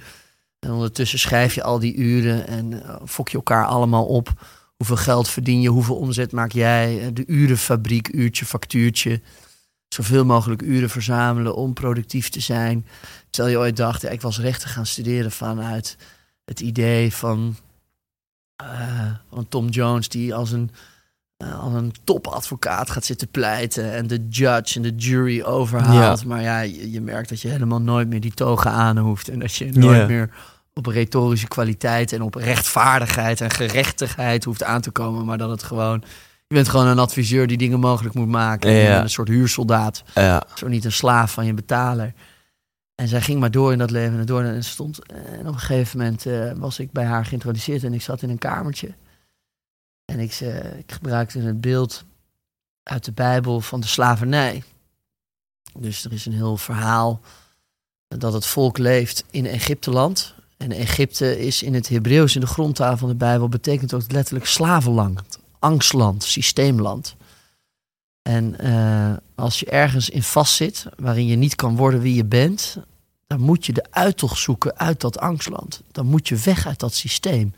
En ondertussen schrijf je al die uren en eh, fok je elkaar allemaal op. Hoeveel geld verdien je, hoeveel omzet maak jij? Eh, De urenfabriek, uurtje, factuurtje. Zoveel mogelijk uren verzamelen om productief te zijn. Terwijl je ooit dacht, ik was rechten gaan studeren vanuit het idee van, eh, van Tom Jones... die als een eh, al een topadvocaat gaat zitten pleiten en de judge en de jury overhaalt. Maar ja, je, je merkt dat je helemaal nooit meer die togen aan hoeft en dat je nooit meer op retorische kwaliteit en op rechtvaardigheid en gerechtigheid hoeft aan te komen, maar dat het gewoon je bent gewoon een adviseur die dingen mogelijk moet maken. Ja. een soort huursoldaat, Ja. zo niet een slaaf van je betaler. En zij ging maar door in dat leven en door en stond. En op een gegeven moment eh, was ik bij haar geïntroduceerd en ik zat in een kamertje. En ik, eh, ik gebruikte het beeld uit de Bijbel van de slavernij. Dus er is een heel verhaal dat het volk leeft in Egypteland. En Egypte is in het Hebreeuws, in de grondtaal van de Bijbel, betekent ook letterlijk slavenland, angstland, systeemland. En eh, als je ergens in vastzit, waarin je niet kan worden wie je bent, dan moet je de uittocht zoeken uit dat angstland. Dan moet je weg uit dat systeem.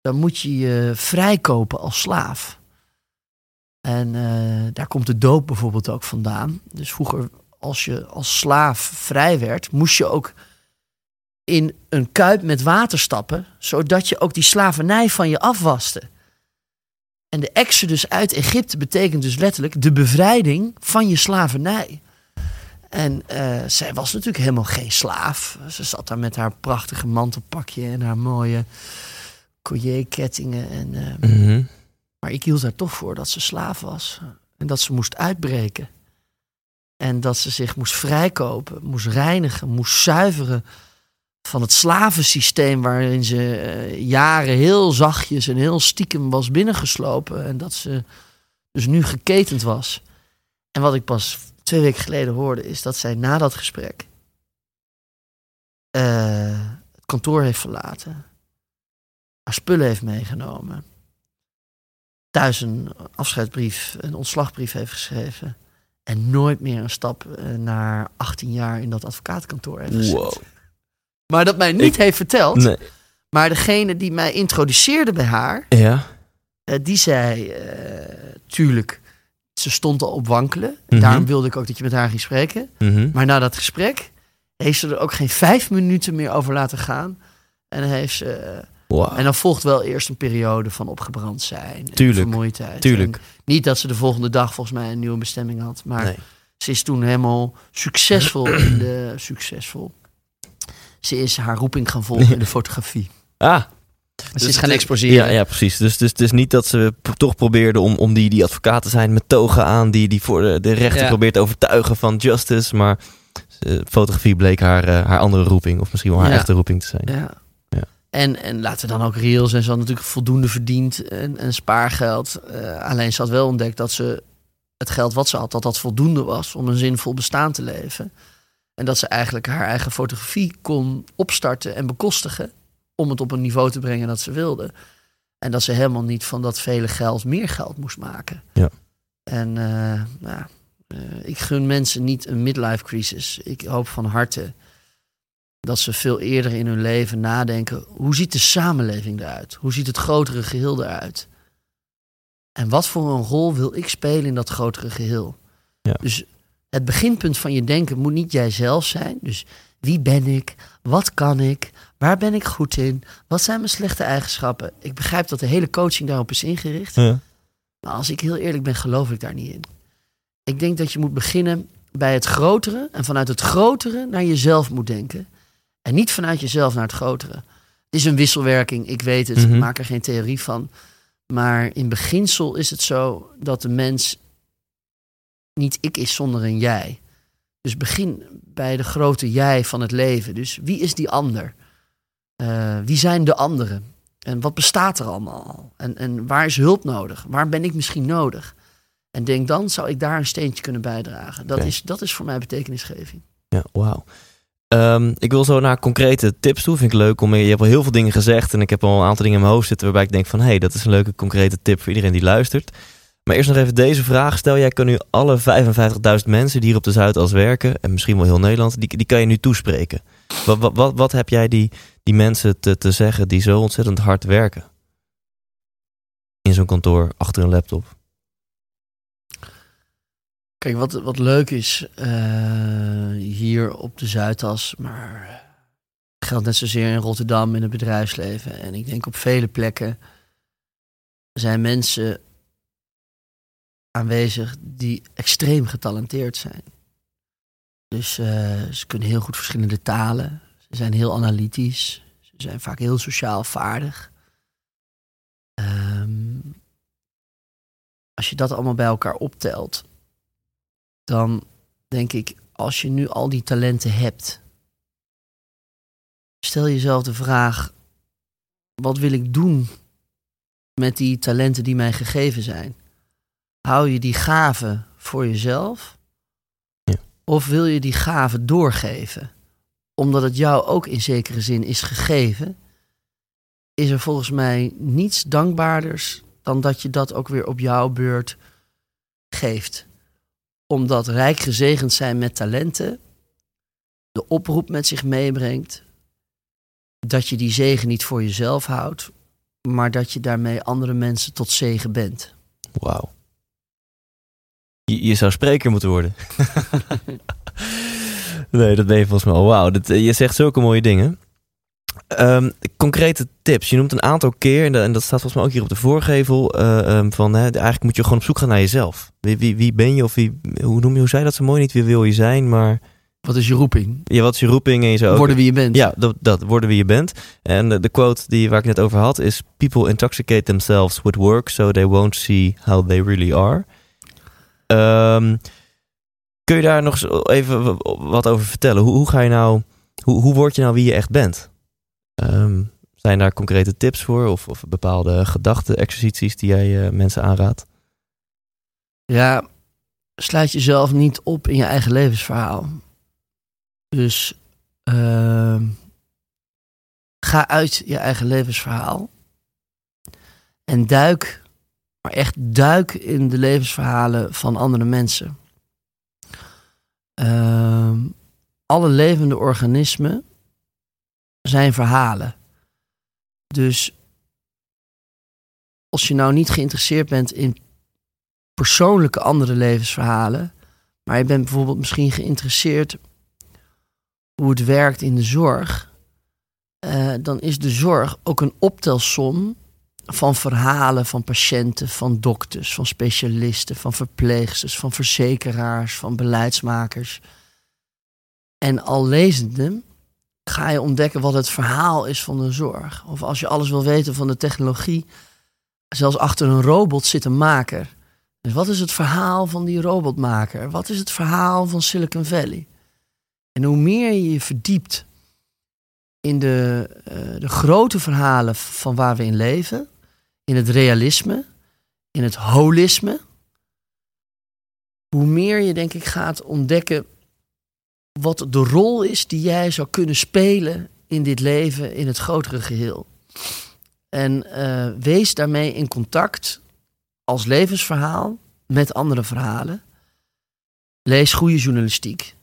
Dan moet je je vrijkopen als slaaf. En eh, daar komt de doop bijvoorbeeld ook vandaan. Dus vroeger, als je als slaaf vrij werd, moest je ook in een kuip met water stappen, zodat je ook die slavernij van je afwaste. En de exodus uit Egypte betekent dus letterlijk de bevrijding van je slavernij. En eh, zij was natuurlijk helemaal geen slaaf. Ze zat daar met haar prachtige mantelpakje en haar mooie collier-kettingen. En, eh, Mhm. maar ik hield haar toch voor dat ze slaaf was. En dat ze moest uitbreken. En dat ze zich moest vrijkopen, moest reinigen, moest zuiveren van het slavensysteem waarin ze eh, jaren heel zachtjes en heel stiekem was binnengeslopen. En dat ze dus nu geketend was. En wat ik pas twee weken geleden hoorde, is dat zij na dat gesprek eh, het kantoor heeft verlaten. Haar spullen heeft meegenomen. Thuis een afscheidsbrief, een ontslagbrief heeft geschreven. En nooit meer een stap eh, naar 18 jaar in dat advocatenkantoor heeft gezet. Wow. Maar dat mij niet Ik- heeft verteld. Nee. Maar degene die mij introduceerde bij haar, Ja. eh, die zei, eh, tuurlijk, ze stond al op wankelen. Mhm. Daarom wilde ik ook dat je met haar ging spreken. Mhm. Maar na dat gesprek heeft ze er ook geen vijf minuten meer over laten gaan. En, heeft ze, Wow. en dan volgt wel eerst een periode van opgebrand zijn. en Tuurlijk, Vermoeidheid. tuurlijk. En niet dat ze de volgende dag volgens mij een nieuwe bestemming had. Maar Nee. ze is toen helemaal succesvol in de... Succesvol. Ze is haar roeping gaan volgen in de [LAUGHS] fotografie. Ah. Ze is gaan exposeren. Ja, ja, precies. Dus, dus het is niet dat ze toch probeerde om, om die, die advocaat te zijn met togen aan, die, die voor de, de rechter Ja. probeert te overtuigen van justice. Maar eh, fotografie bleek haar, eh, haar andere roeping, of misschien wel haar Ja. echte roeping te zijn. Ja. Ja. En, en laten we dan ook reëel zijn. Ze had natuurlijk voldoende verdiend en, en spaargeld. Eh, alleen ze had wel ontdekt dat ze het geld wat ze had, dat dat voldoende was om een zinvol bestaan te leven. En dat ze eigenlijk haar eigen fotografie kon opstarten en bekostigen om het op een niveau te brengen dat ze wilde. En dat ze helemaal niet van dat vele geld meer geld moest maken. Ja. En eh, nou, eh, ik gun mensen niet een midlife crisis. Ik hoop van harte dat ze veel eerder in hun leven nadenken: hoe ziet de samenleving eruit? Hoe ziet het grotere geheel eruit? En wat voor een rol wil ik spelen in dat grotere geheel? Ja. Dus het beginpunt van je denken moet niet jijzelf zijn. Dus wie ben ik? Wat kan ik? Waar ben ik goed in? Wat zijn mijn slechte eigenschappen? Ik begrijp dat de hele coaching daarop is ingericht. Ja. Maar als ik heel eerlijk ben, geloof ik daar niet in. Ik denk dat je moet beginnen bij het grotere en vanuit het grotere naar jezelf moet denken. En niet vanuit jezelf naar het grotere. Het is een wisselwerking, ik weet het, Mhm. ik maak er geen theorie van. Maar in beginsel is het zo dat de mens niet ik is zonder een jij. Dus begin bij de grote jij van het leven. Dus wie is die ander? Eh, wie zijn de anderen? En wat bestaat er allemaal? al? En, en waar is hulp nodig? Waar ben ik misschien nodig? En denk dan, zou ik daar een steentje kunnen bijdragen? Dat, is, dat is voor mij betekenisgeving. Ja, wauw. Ehm, ik wil zo naar concrete tips toe. Vind ik leuk om. Je hebt al heel veel dingen gezegd. En ik heb al een aantal dingen in mijn hoofd zitten waarbij ik denk van hé, hey, dat is een leuke concrete tip voor iedereen die luistert. Maar eerst nog even deze vraag. Stel, jij kan nu alle 55.000 mensen die hier op de Zuidas werken, en misschien wel heel Nederland, die, die kan je nu toespreken. Wat, wat, wat, heb jij die, die mensen te, te zeggen die zo ontzettend hard werken? In zo'n kantoor, achter een laptop. Kijk, wat, wat leuk is eh, hier op de Zuidas, maar geldt net zozeer in Rotterdam in het bedrijfsleven. En ik denk op vele plekken zijn mensen aanwezig die extreem getalenteerd zijn. Dus eh, ze kunnen heel goed verschillende talen. Ze zijn heel analytisch. Ze zijn vaak heel sociaal vaardig. Ehm, als je dat allemaal bij elkaar optelt, dan denk ik, als je nu al die talenten hebt, stel jezelf de vraag: wat wil ik doen met die talenten die mij gegeven zijn? Hou je die gaven voor jezelf? Ja. Of wil je die gaven doorgeven? Omdat het jou ook in zekere zin is gegeven, is er volgens mij niets dankbaarders dan dat je dat ook weer op jouw beurt geeft. Omdat rijk gezegend zijn met talenten de oproep met zich meebrengt dat je die zegen niet voor jezelf houdt, maar dat je daarmee andere mensen tot zegen bent. Wauw. Je, je zou spreker moeten worden. [LAUGHS] nee, dat ben je volgens mij al. Wauw, dat- je zegt zulke mooie dingen. Ehm, concrete tips. Je noemt een aantal keer, en dat, en dat staat volgens mij ook hier op de voorgevel, eh, ehm, van hè, eigenlijk moet je gewoon op zoek gaan naar jezelf. Wie, wie, wie ben je of wie, hoe noem je, hoe zei dat zo mooi? Niet wie wil je zijn, maar Wat is je roeping? ja, wat is je roeping en je zou ook... Worden wie je bent. Ja, dat, dat worden wie je bent. En de, de quote die, waar ik net over had is: People intoxicate themselves with work so they won't see how they really are. Ehm, kun je daar nog even wat over vertellen? Hoe, hoe ga je nou, hoe, hoe word je nou wie je echt bent? Ehm, zijn daar concrete tips voor of, of bepaalde gedachte-exercities die jij eh, mensen aanraadt? Ja, sluit jezelf niet op in je eigen levensverhaal. Dus ehm, ga uit je eigen levensverhaal en duik, echt duik in de levensverhalen van andere mensen. Ehm, alle levende organismen zijn verhalen. Dus als je nou niet geïnteresseerd bent in persoonlijke andere levensverhalen. Maar je bent bijvoorbeeld misschien geïnteresseerd hoe het werkt in de zorg. eh, dan is de zorg ook een optelsom van verhalen van patiënten, van dokters, van specialisten, van verpleegsters, van verzekeraars, van beleidsmakers. En al lezende ga je ontdekken wat het verhaal is van de zorg. Of als je alles wil weten van de technologie, zelfs achter een robot zit een maker. Dus wat is het verhaal van die robotmaker? Wat is het verhaal van Silicon Valley? En hoe meer je je verdiept in de, eh, de grote verhalen van waar we in leven, in het realisme, in het holisme, hoe meer je denk ik gaat ontdekken wat de rol is die jij zou kunnen spelen in dit leven, in het grotere geheel. En eh, wees daarmee in contact als levensverhaal met andere verhalen. Lees goede journalistiek.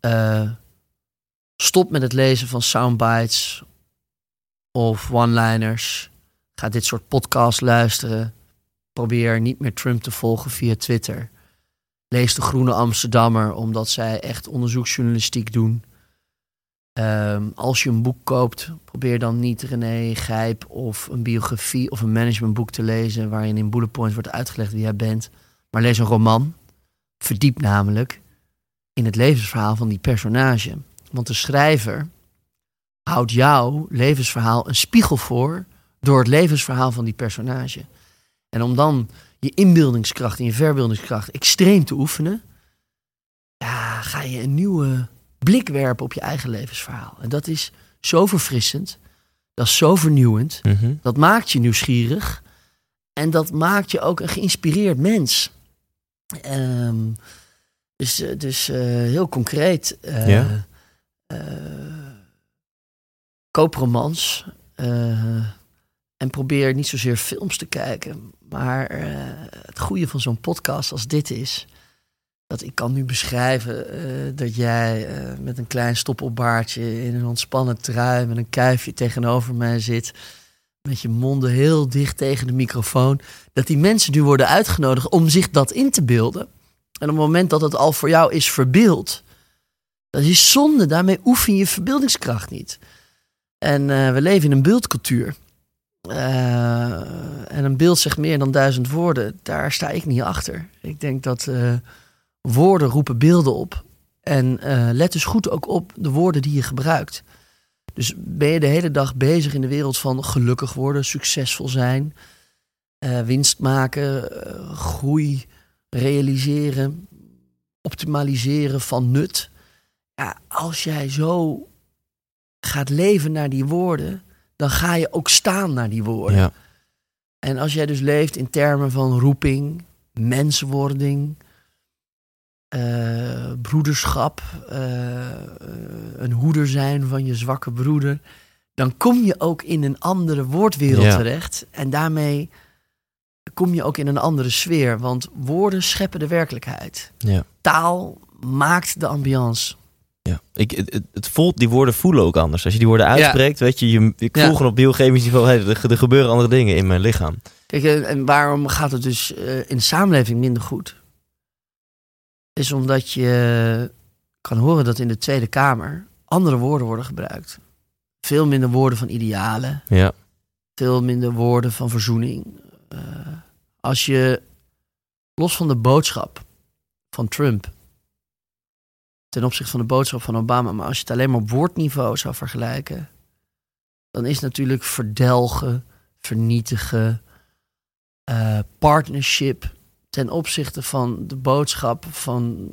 Eh, stop met het lezen van soundbites of one-liners. Ga dit soort podcasts luisteren. Probeer niet meer Trump te volgen via Twitter. Lees de Groene Amsterdammer, omdat zij echt onderzoeksjournalistiek doen. Ehm, als je een boek koopt, probeer dan niet René Gijp of een biografie of een managementboek te lezen waarin in bullet points wordt uitgelegd wie jij bent. Maar lees een roman. Verdiep namelijk in het levensverhaal van die personage. Want de schrijver houdt jouw levensverhaal een spiegel voor door het levensverhaal van die personage. En om dan je inbeeldingskracht en je verbeeldingskracht extreem te oefenen, ja, ga je een nieuwe blik werpen op je eigen levensverhaal. En dat is zo verfrissend, dat is zo vernieuwend, Mhm. dat maakt je nieuwsgierig en dat maakt je ook een geïnspireerd mens. Ehm, dus eh, dus eh, heel concreet. eh, Ja. eh, koop romans. En probeer niet zozeer films te kijken. Maar eh, het goede van zo'n podcast als dit is. Dat ik kan nu beschrijven eh, dat jij eh, met een klein stoppelbaardje in een ontspannen trui met een kuifje tegenover mij zit. Met je monden heel dicht tegen de microfoon. Dat die mensen nu worden uitgenodigd om zich dat in te beelden. En op het moment dat het al voor jou is verbeeld. Dat is zonde. Daarmee oefen je verbeeldingskracht niet. En we leven in een beeldcultuur. Eh, en een beeld zegt meer dan duizend woorden, daar sta ik niet achter. Ik denk dat eh, woorden roepen beelden op. En eh, let dus goed ook op de woorden die je gebruikt. Dus ben je de hele dag bezig in de wereld van gelukkig worden, succesvol zijn, winst maken, groei realiseren, optimaliseren van nut. Ja, als jij zo gaat leven naar die woorden, dan ga je ook staan naar die woorden. Ja. En als jij dus leeft in termen van roeping, menswording, eh, broederschap, eh, een hoeder zijn van je zwakke broeder, dan kom je ook in een andere woordwereld Ja. terecht. En daarmee kom je ook in een andere sfeer, want woorden scheppen de werkelijkheid. Ja. Taal maakt de ambiance. Ja. Ik, het, het- voelt, die woorden voelen ook anders. Als je die woorden uitspreekt, weet je, je ik voel Ja. gewoon op biochemisch niveau, hey, er, er gebeuren andere dingen in mijn lichaam. Kijk, en en waarom gaat het dus eh, in de samenleving minder goed? Is omdat je kan horen dat in de Tweede Kamer andere woorden worden gebruikt. Veel minder woorden van idealen, Ja. veel minder woorden van verzoening. Eh, als je los van de boodschap van Trump ten opzichte van de boodschap van Obama, maar als je het alleen maar op woordniveau zou vergelijken, dan is natuurlijk verdelgen, vernietigen, eh, partnership ten opzichte van de boodschap van,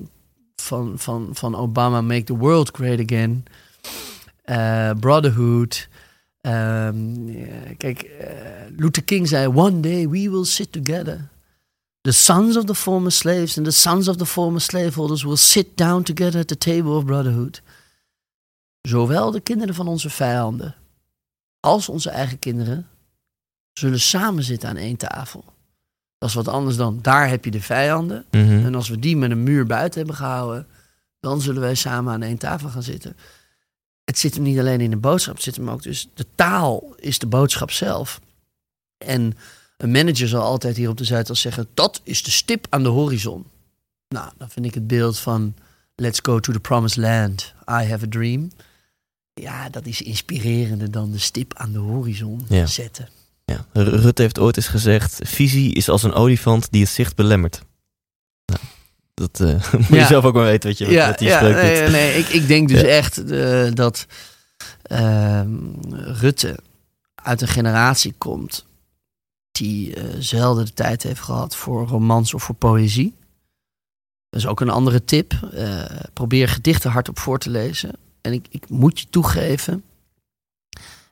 van, van, van Obama, make the world great again, eh, brotherhood. Ehm, ja, kijk, eh, Luther King zei, one day we will sit together. The sons of the former slaves and the sons of the former slaveholders will sit down together at the table of brotherhood. Zowel de kinderen van onze vijanden als onze eigen kinderen zullen samen zitten aan één tafel. Dat is wat anders dan daar heb je de vijanden. Mhm. En als we die met een muur buiten hebben gehouden, dan zullen wij samen aan één tafel gaan zitten. Het zit hem niet alleen in de boodschap, het zit hem ook dus. De taal is de boodschap zelf. En een manager zal altijd hier op de Zuidas zeggen: dat is de stip aan de horizon. Nou, dan vind ik het beeld van Let's go to the promised land. I have a dream. Ja, dat is inspirerender dan de stip aan de horizon Ja. zetten. Ja. Rutte heeft ooit eens gezegd, visie is als een olifant die het zicht belemmert. Nou, dat eh, [LAUGHS] moet je Ja. zelf ook maar weten wat, je, wat, wat die ja, spreuk nee, ik, ik denk dus Ja. echt eh, dat ehm, Rutte uit een generatie komt die eh, zelden de tijd heeft gehad voor romans of voor poëzie. Dat is ook een andere tip. Eh, probeer gedichten hardop voor te lezen. En ik, ik moet je toegeven,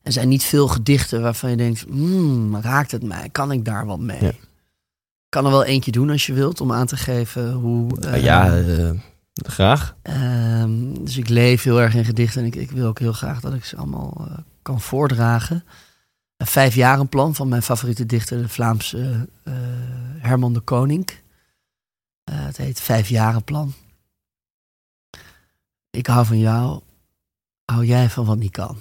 er zijn niet veel gedichten waarvan je denkt, hmm, raakt het mij? Kan ik daar wat mee? Ja. Ik kan er wel eentje doen als je wilt, om aan te geven hoe... Ja, eh, graag. Ehm, dus ik leef heel erg in gedichten en ik, ik wil ook heel graag dat ik ze allemaal kan voordragen. Een vijfjarenplan van mijn favoriete dichter, de Vlaamse eh, Herman de Koning. Eh, het heet Vijfjarenplan. Ik hou van jou. Hou jij van wat niet kan?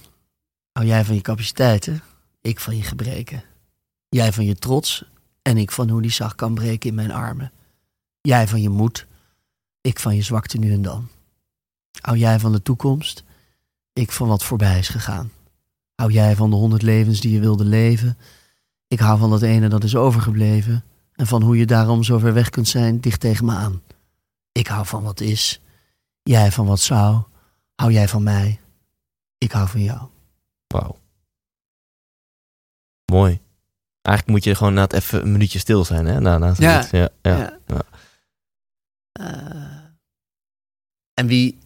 Hou jij van je capaciteiten? Ik van je gebreken. Jij van je trots en ik van hoe die zacht kan breken in mijn armen. Jij van je moed ik van je zwakte nu en dan. Hou jij van de toekomst, ik van wat voorbij is gegaan. Hou jij van de honderd levens die je wilde leven, ik hou van dat ene dat is overgebleven en van hoe je daarom zo ver weg kunt zijn dicht tegen me aan. Ik hou van wat is, jij van wat zou, hou jij van mij, ik hou van jou. Wauw. Mooi. Eigenlijk moet je gewoon na het even een minuutje stil zijn, hè? Na, na Ja. zoiets. ja, ja. ja. Eh, en wie,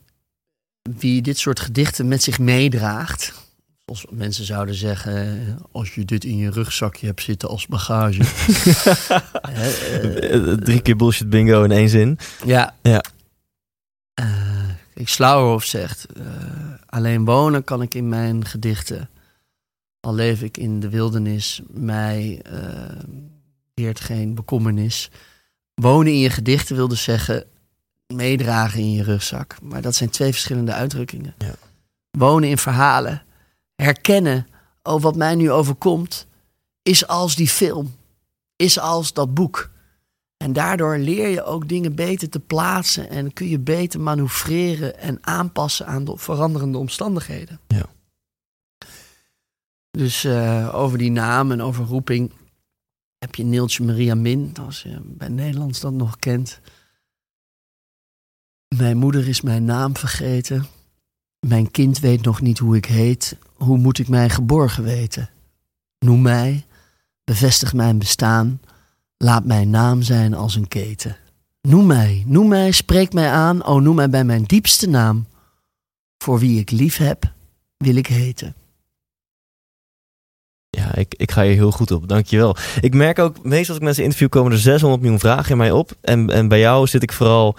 wie dit soort gedichten met zich meedraagt, zoals mensen zouden zeggen, eh, als je dit in je rugzakje hebt zitten als bagage. [LAUGHS] Eh, Eh, Drie keer bullshit bingo in één zin. ja. Ja. Eh, kijk, Slauerhoff zegt, alleen wonen kan ik in mijn gedichten. Al leef ik in de wildernis, mij deert geen bekommernis. Wonen in je gedichten wil dus zeggen meedragen in je rugzak. Maar dat zijn twee verschillende uitdrukkingen. Ja. Wonen in verhalen. Herkennen, oh wat mij nu overkomt, is als die film. Is als dat boek. En daardoor leer je ook dingen beter te plaatsen en kun je beter manoeuvreren en aanpassen aan de veranderende omstandigheden. Ja. Dus eh, over die naam en over roeping heb je Neeltje Maria Min, als je bij Nederlands dat nog kent. Mijn moeder is mijn naam vergeten. Mijn kind weet nog niet hoe ik heet. Hoe moet ik mij geborgen weten? Noem mij, bevestig mijn bestaan. Laat mijn naam zijn als een keten. Noem mij, noem mij, spreek mij aan. O, noem mij bij mijn diepste naam. Voor wie ik lief heb, wil ik heten. Ja, ik, ik ga hier heel goed op. Dankjewel. Ik merk ook, meestal als ik mensen interview, komen er 600 miljoen vragen in mij op. En, en bij jou zit ik vooral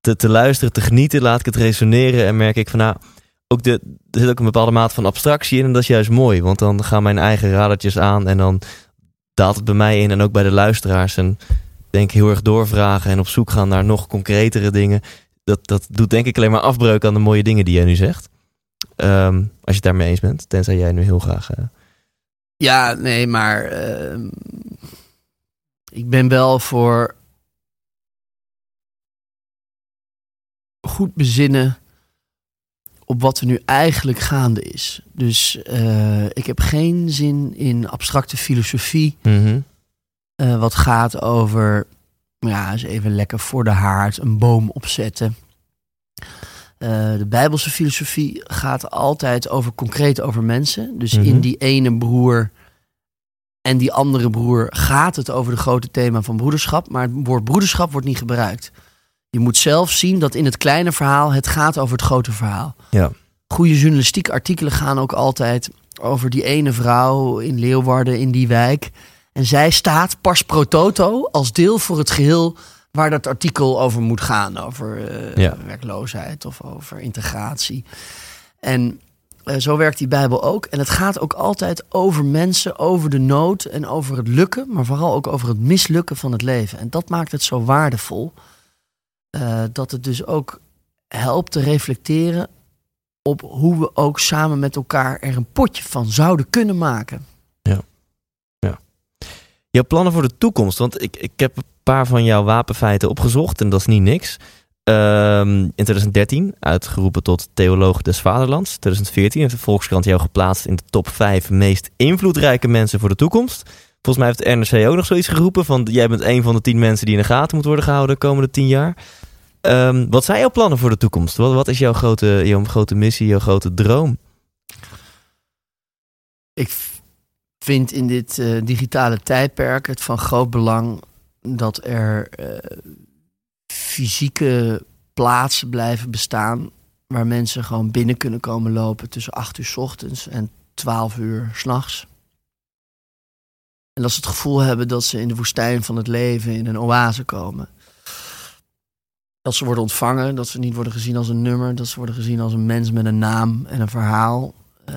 te, te luisteren, te genieten, laat ik het resoneren. En merk ik van, nou, ook de, er zit ook een bepaalde mate van abstractie in. En dat is juist mooi, want dan gaan mijn eigen radertjes aan. En dan daalt het bij mij in en ook bij de luisteraars. En denk heel erg doorvragen en op zoek gaan naar nog concretere dingen. Dat, dat doet denk ik alleen maar afbreuk aan de mooie dingen die jij nu zegt. Ehm, als je het daarmee eens bent, tenzij jij nu heel graag... eh, Ja, nee, maar ehm, ik ben wel voor goed bezinnen op wat er nu eigenlijk gaande is. Dus eh, ik heb geen zin in abstracte filosofie, mhm. eh, wat gaat over, ja, eens even lekker voor de haard een boom opzetten. Eh, de Bijbelse filosofie gaat altijd over concreet over mensen. Dus Mhm. in die ene broer en die andere broer gaat het over de grote thema van broederschap, maar het woord broederschap wordt niet gebruikt. Je moet zelf zien dat in het kleine verhaal het gaat over het grote verhaal. Ja. Goede journalistieke artikelen gaan ook altijd over die ene vrouw in Leeuwarden in die wijk. En zij staat pas pro toto als deel voor het geheel waar dat artikel over moet gaan. Over eh, Ja. werkloosheid of over integratie. En eh, zo werkt die Bijbel ook. En het gaat ook altijd over mensen, over de nood en over het lukken, maar vooral ook over het mislukken van het leven. En dat maakt het zo waardevol. Eh, dat het dus ook helpt te reflecteren op hoe we ook samen met elkaar er een potje van zouden kunnen maken. Jouw plannen voor de toekomst. Want ik, ik heb een paar van jouw wapenfeiten opgezocht en dat is niet niks. Ehm, in 2013 uitgeroepen tot theoloog des vaderlands. 2014 heeft de Volkskrant jou geplaatst in de top 5 meest invloedrijke mensen voor de toekomst. Volgens mij heeft de NRC ook nog zoiets geroepen van jij bent een van de tien mensen die in de gaten moet worden gehouden de komende tien jaar. Ehm, wat zijn jouw plannen voor de toekomst? Wat, wat is jouw grote, jouw grote missie, jouw grote droom? Ik vind in dit eh, digitale tijdperk het van groot belang dat er eh, fysieke plaatsen blijven bestaan waar mensen gewoon binnen kunnen komen lopen tussen 8 uur 's ochtends en 12 uur s'nachts. En dat ze het gevoel hebben dat ze in de woestijn van het leven in een oase komen. Dat ze worden ontvangen, dat ze niet worden gezien als een nummer, dat ze worden gezien als een mens met een naam en een verhaal. Eh,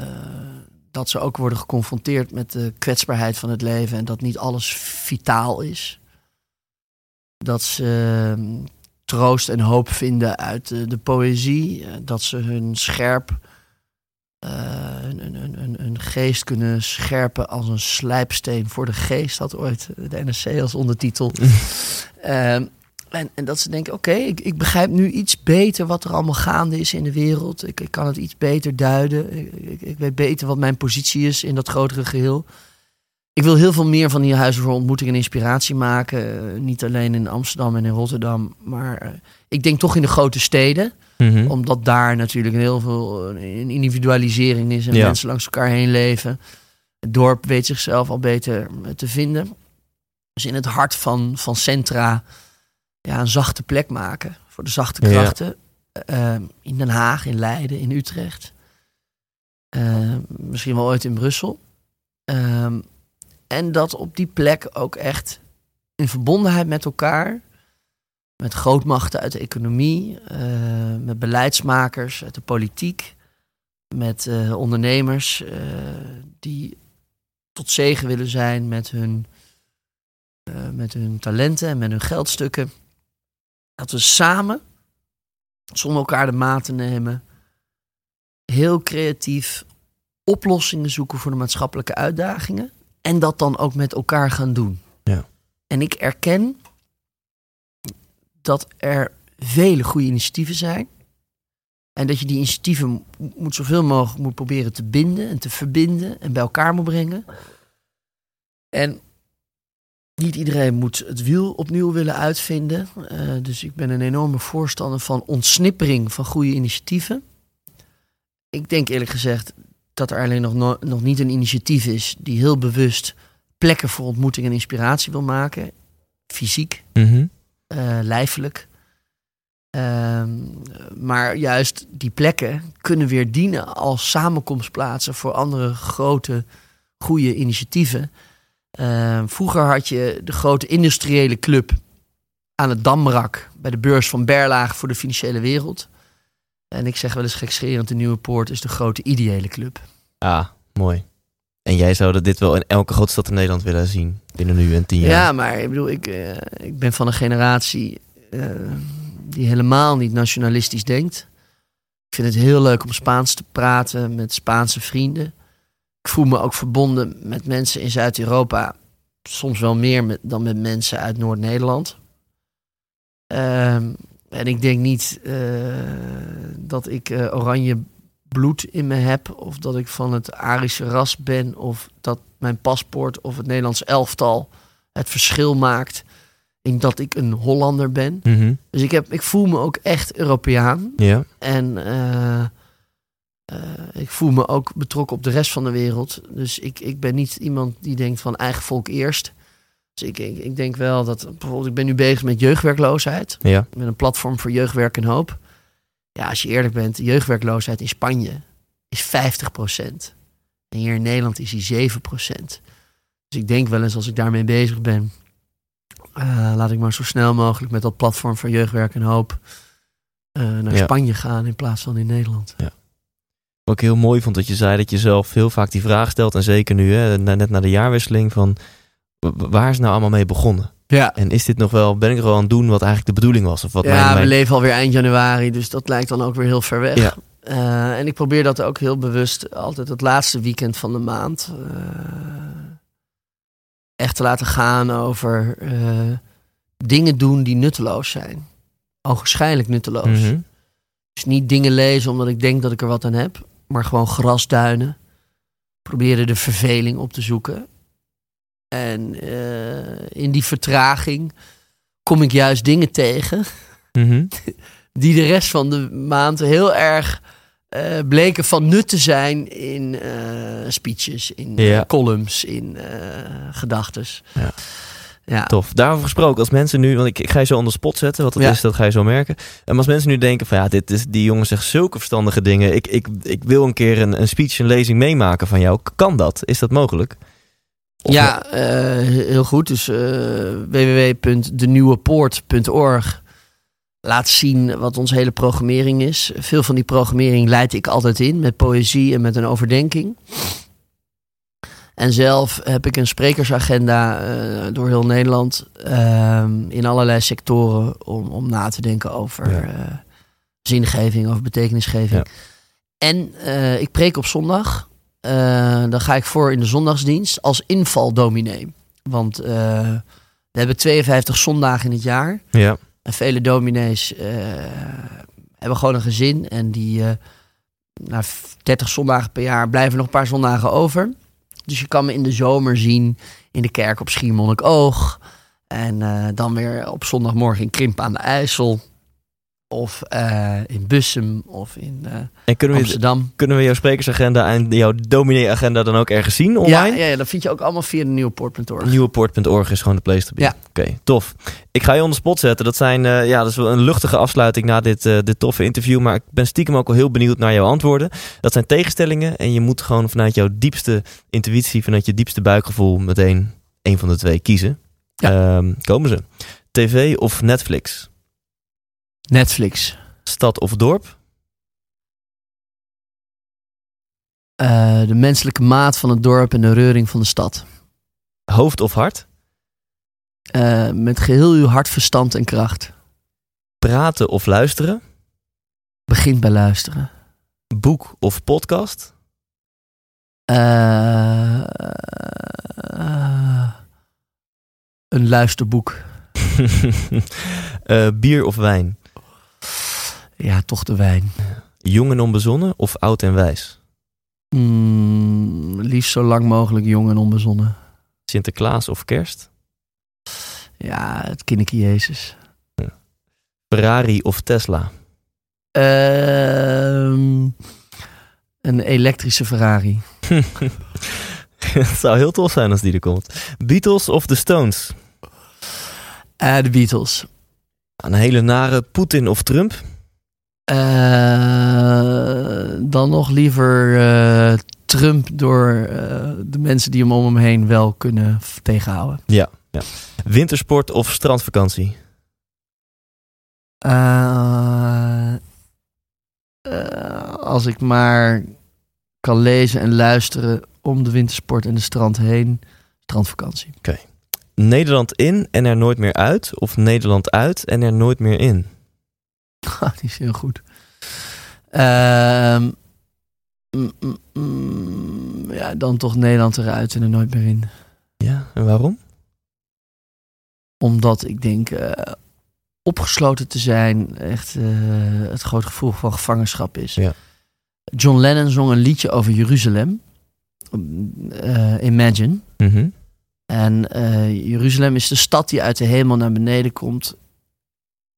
dat ze ook worden geconfronteerd met de kwetsbaarheid van het leven en dat niet alles vitaal is. Dat ze mm, troost en hoop vinden uit de, de poëzie. eh, Dat ze hun scherp, eh, hun, hun, hun, hun- hun geest kunnen scherpen als een slijpsteen voor de geest. Had ooit de NRC als ondertitel. [LAUGHS] En, en dat ze denken, oké, ik, ik begrijp nu iets beter wat er allemaal gaande is in de wereld. Ik, ik kan het iets beter duiden. Ik, ik, ik weet beter wat mijn positie is in dat grotere geheel. Ik wil heel veel meer van die huizen voor ontmoeting en inspiratie maken. Eh, niet alleen in Amsterdam en in Rotterdam, maar eh, ik denk toch in de grote steden. Mhm. Omdat daar natuurlijk heel veel eh, individualisering is en Ja. mensen langs elkaar heen leven. Het dorp weet zichzelf al beter te vinden. Dus in het hart van, van centra ja, een zachte plek maken voor de zachte Ja. krachten. Eh, in Den Haag, in Leiden, in Utrecht. Eh, misschien wel ooit in Brussel. Ehm, en dat op die plek ook echt in verbondenheid met elkaar, met grootmachten uit de economie, met beleidsmakers uit de politiek, met eh, ondernemers eh, die tot zegen willen zijn met hun, eh, met hun talenten en met hun geldstukken. Dat we samen, zonder elkaar de maat te nemen, heel creatief oplossingen zoeken voor de maatschappelijke uitdagingen. En dat dan ook met elkaar gaan doen. Ja. En ik erken dat er vele goede initiatieven zijn. En dat je die initiatieven mo- moet zoveel mogelijk moet proberen te binden en te verbinden en bij elkaar moet brengen. En niet iedereen moet het wiel opnieuw willen uitvinden. Eh, dus ik ben een enorme voorstander van ontsnippering van goede initiatieven. Ik denk eerlijk gezegd dat er alleen nog, no- nog niet een initiatief is die heel bewust plekken voor ontmoeting en inspiratie wil maken. Fysiek, eh, lijfelijk. Ehm, maar juist die plekken kunnen weer dienen als samenkomstplaatsen voor andere grote, goede initiatieven. Ehm, vroeger had je de grote industriële club aan het Damrak bij de beurs van Berlage voor de financiële wereld. En ik zeg wel eens gekscherend, de Nieuwe Poort is de grote ideële club. Ah, mooi. En jij zou dat dit wel in elke grote stad in Nederland willen zien binnen nu en tien Ja, jaar. maar ik bedoel, ik, eh, ik ben van een generatie eh, die helemaal niet nationalistisch denkt. Ik vind het heel leuk om Spaans te praten met Spaanse vrienden. Ik voel me ook verbonden met mensen in Zuid-Europa. Soms wel meer met, dan met mensen uit Noord-Nederland. Ehm, en ik denk niet eh, dat ik eh, oranje bloed in me heb. Of dat ik van het Arische ras ben. Of dat mijn paspoort of het Nederlands elftal het verschil maakt. In dat ik een Hollander ben. Mhm. Dus ik, heb, ik voel me ook echt Europeaan. Ja. En eh, ik voel me ook betrokken op de rest van de wereld. Dus ik, ik ben niet iemand die denkt van eigen volk eerst. Dus ik, ik, ik denk wel dat bijvoorbeeld, ik ben nu bezig met jeugdwerkloosheid. Ja. Met een platform voor jeugdwerk en hoop. Ja, als je eerlijk bent, jeugdwerkloosheid in Spanje is 50%. En hier in Nederland is die 7%. Dus ik denk wel eens als ik daarmee bezig ben. eh, laat ik maar zo snel mogelijk met dat platform voor jeugdwerk en hoop eh, naar Ja. Spanje gaan in plaats van in Nederland. Wat ik heel mooi vond dat je zei dat je zelf heel vaak die vraag stelt. En zeker nu, hè, net na de jaarwisseling, van waar is nou allemaal mee begonnen? Ja, En is dit nog wel, ben ik er al aan het doen wat eigenlijk de bedoeling was? Of wat ja mijn, we leven alweer eind januari, dus dat lijkt dan ook weer heel ver weg. Ja. Eh, en ik probeer dat ook heel bewust altijd het laatste weekend van de maand eh, echt te laten gaan over eh, dingen doen die nutteloos zijn. Ogenschijnlijk nutteloos. Mhm. Dus niet dingen lezen omdat ik denk dat ik er wat aan heb, maar gewoon grasduinen. Proberen de verveling op te zoeken. En eh, in die vertraging kom ik juist dingen tegen Mhm. [LAUGHS] die de rest van de maand heel erg eh, bleken van nut te zijn in eh, speeches, in Ja. columns, in gedachtes. Ja. Ja. Tof. Daarover gesproken, als mensen nu, want ik, ik ga je zo on the spot zetten, wat het Ja. is, dat ga je zo merken. En als mensen nu denken van ja, dit is, die jongen zegt zulke verstandige dingen. Ik, ik, ik wil een keer een, een speech, een lezing meemaken van jou. Kan dat? Is dat mogelijk? Of- Ja, eh, heel goed. Dus eh www.denieuwepoort.org laat zien wat onze hele programmering is. Veel van die programmering leid ik altijd in met poëzie en met een overdenking. En zelf heb ik een sprekersagenda eh, door heel Nederland ehm, in allerlei sectoren om, om na te denken over Ja. eh, zingeving, over betekenisgeving. Ja. En eh, ik preek op zondag. Dan ga ik voor in de zondagsdienst als invaldominee. Want we hebben 52 zondagen in het jaar. Ja. En vele dominees hebben gewoon een gezin. En die na 30 zondagen per jaar blijven nog een paar zondagen over. Dus je kan me in de zomer zien in de kerk op Schiermonnikoog. En eh, dan weer op zondagmorgen in Krimp aan de IJssel. Of eh, in Bussum of in eh, En kunnen we, Amsterdam. kunnen we jouw sprekersagenda en jouw dominee-agenda dan ook ergens zien online? ja, ja, dat vind je ook allemaal via de nieuwepoort.org. Nieuwepoort.org is gewoon de place to be. Ja. Oké, tof. Ik ga je on the spot zetten. Dat, zijn, eh, ja, dat is wel een luchtige afsluiting na dit, dit toffe interview. Maar ik ben stiekem ook wel heel benieuwd naar jouw antwoorden. Dat zijn tegenstellingen. En je moet gewoon vanuit jouw diepste intuïtie, vanuit je diepste buikgevoel, meteen een van de twee kiezen. Ehm, komen ze. TV of Netflix? Netflix. Stad of dorp? Eh, de menselijke maat van het dorp en de reuring van de stad. Hoofd of hart? Eh, met geheel uw hart, verstand en kracht. Praten of luisteren? Begint bij luisteren. Boek of podcast? Eh, een luisterboek. [LAUGHS] Bier of wijn? Ja, toch de wijn. Jong en onbezonnen of oud en wijs? Mm, liefst zo lang mogelijk jong en onbezonnen. Sinterklaas of kerst? Ja, het kinderke Jezus. Ferrari of Tesla? Ehm, een elektrische Ferrari. [LAUGHS] Het zou heel tof zijn als die er komt. Beatles of The Stones? Eh, de Beatles. Een hele nare Poetin of Trump? Eh, dan nog liever eh, Trump door eh, de mensen die hem om hem heen wel kunnen tegenhouden. Wintersport of strandvakantie? Als ik maar kan lezen en luisteren om de wintersport en de strand heen, strandvakantie. Nederland in en er nooit meer uit? Of Nederland uit en er nooit meer in? [LAUGHS] Ah, Die is heel goed. Ehm, mm, mm, mm, ja, dan toch Nederland eruit en er nooit meer in. Ja, en waarom? Omdat ik denk eh, opgesloten te zijn echt eh, het groot gevoel van gevangenschap is. Ja. John Lennon zong een liedje over Jeruzalem. Eh, Imagine. Mhm. En eh, Jeruzalem is de stad die uit de hemel naar beneden komt.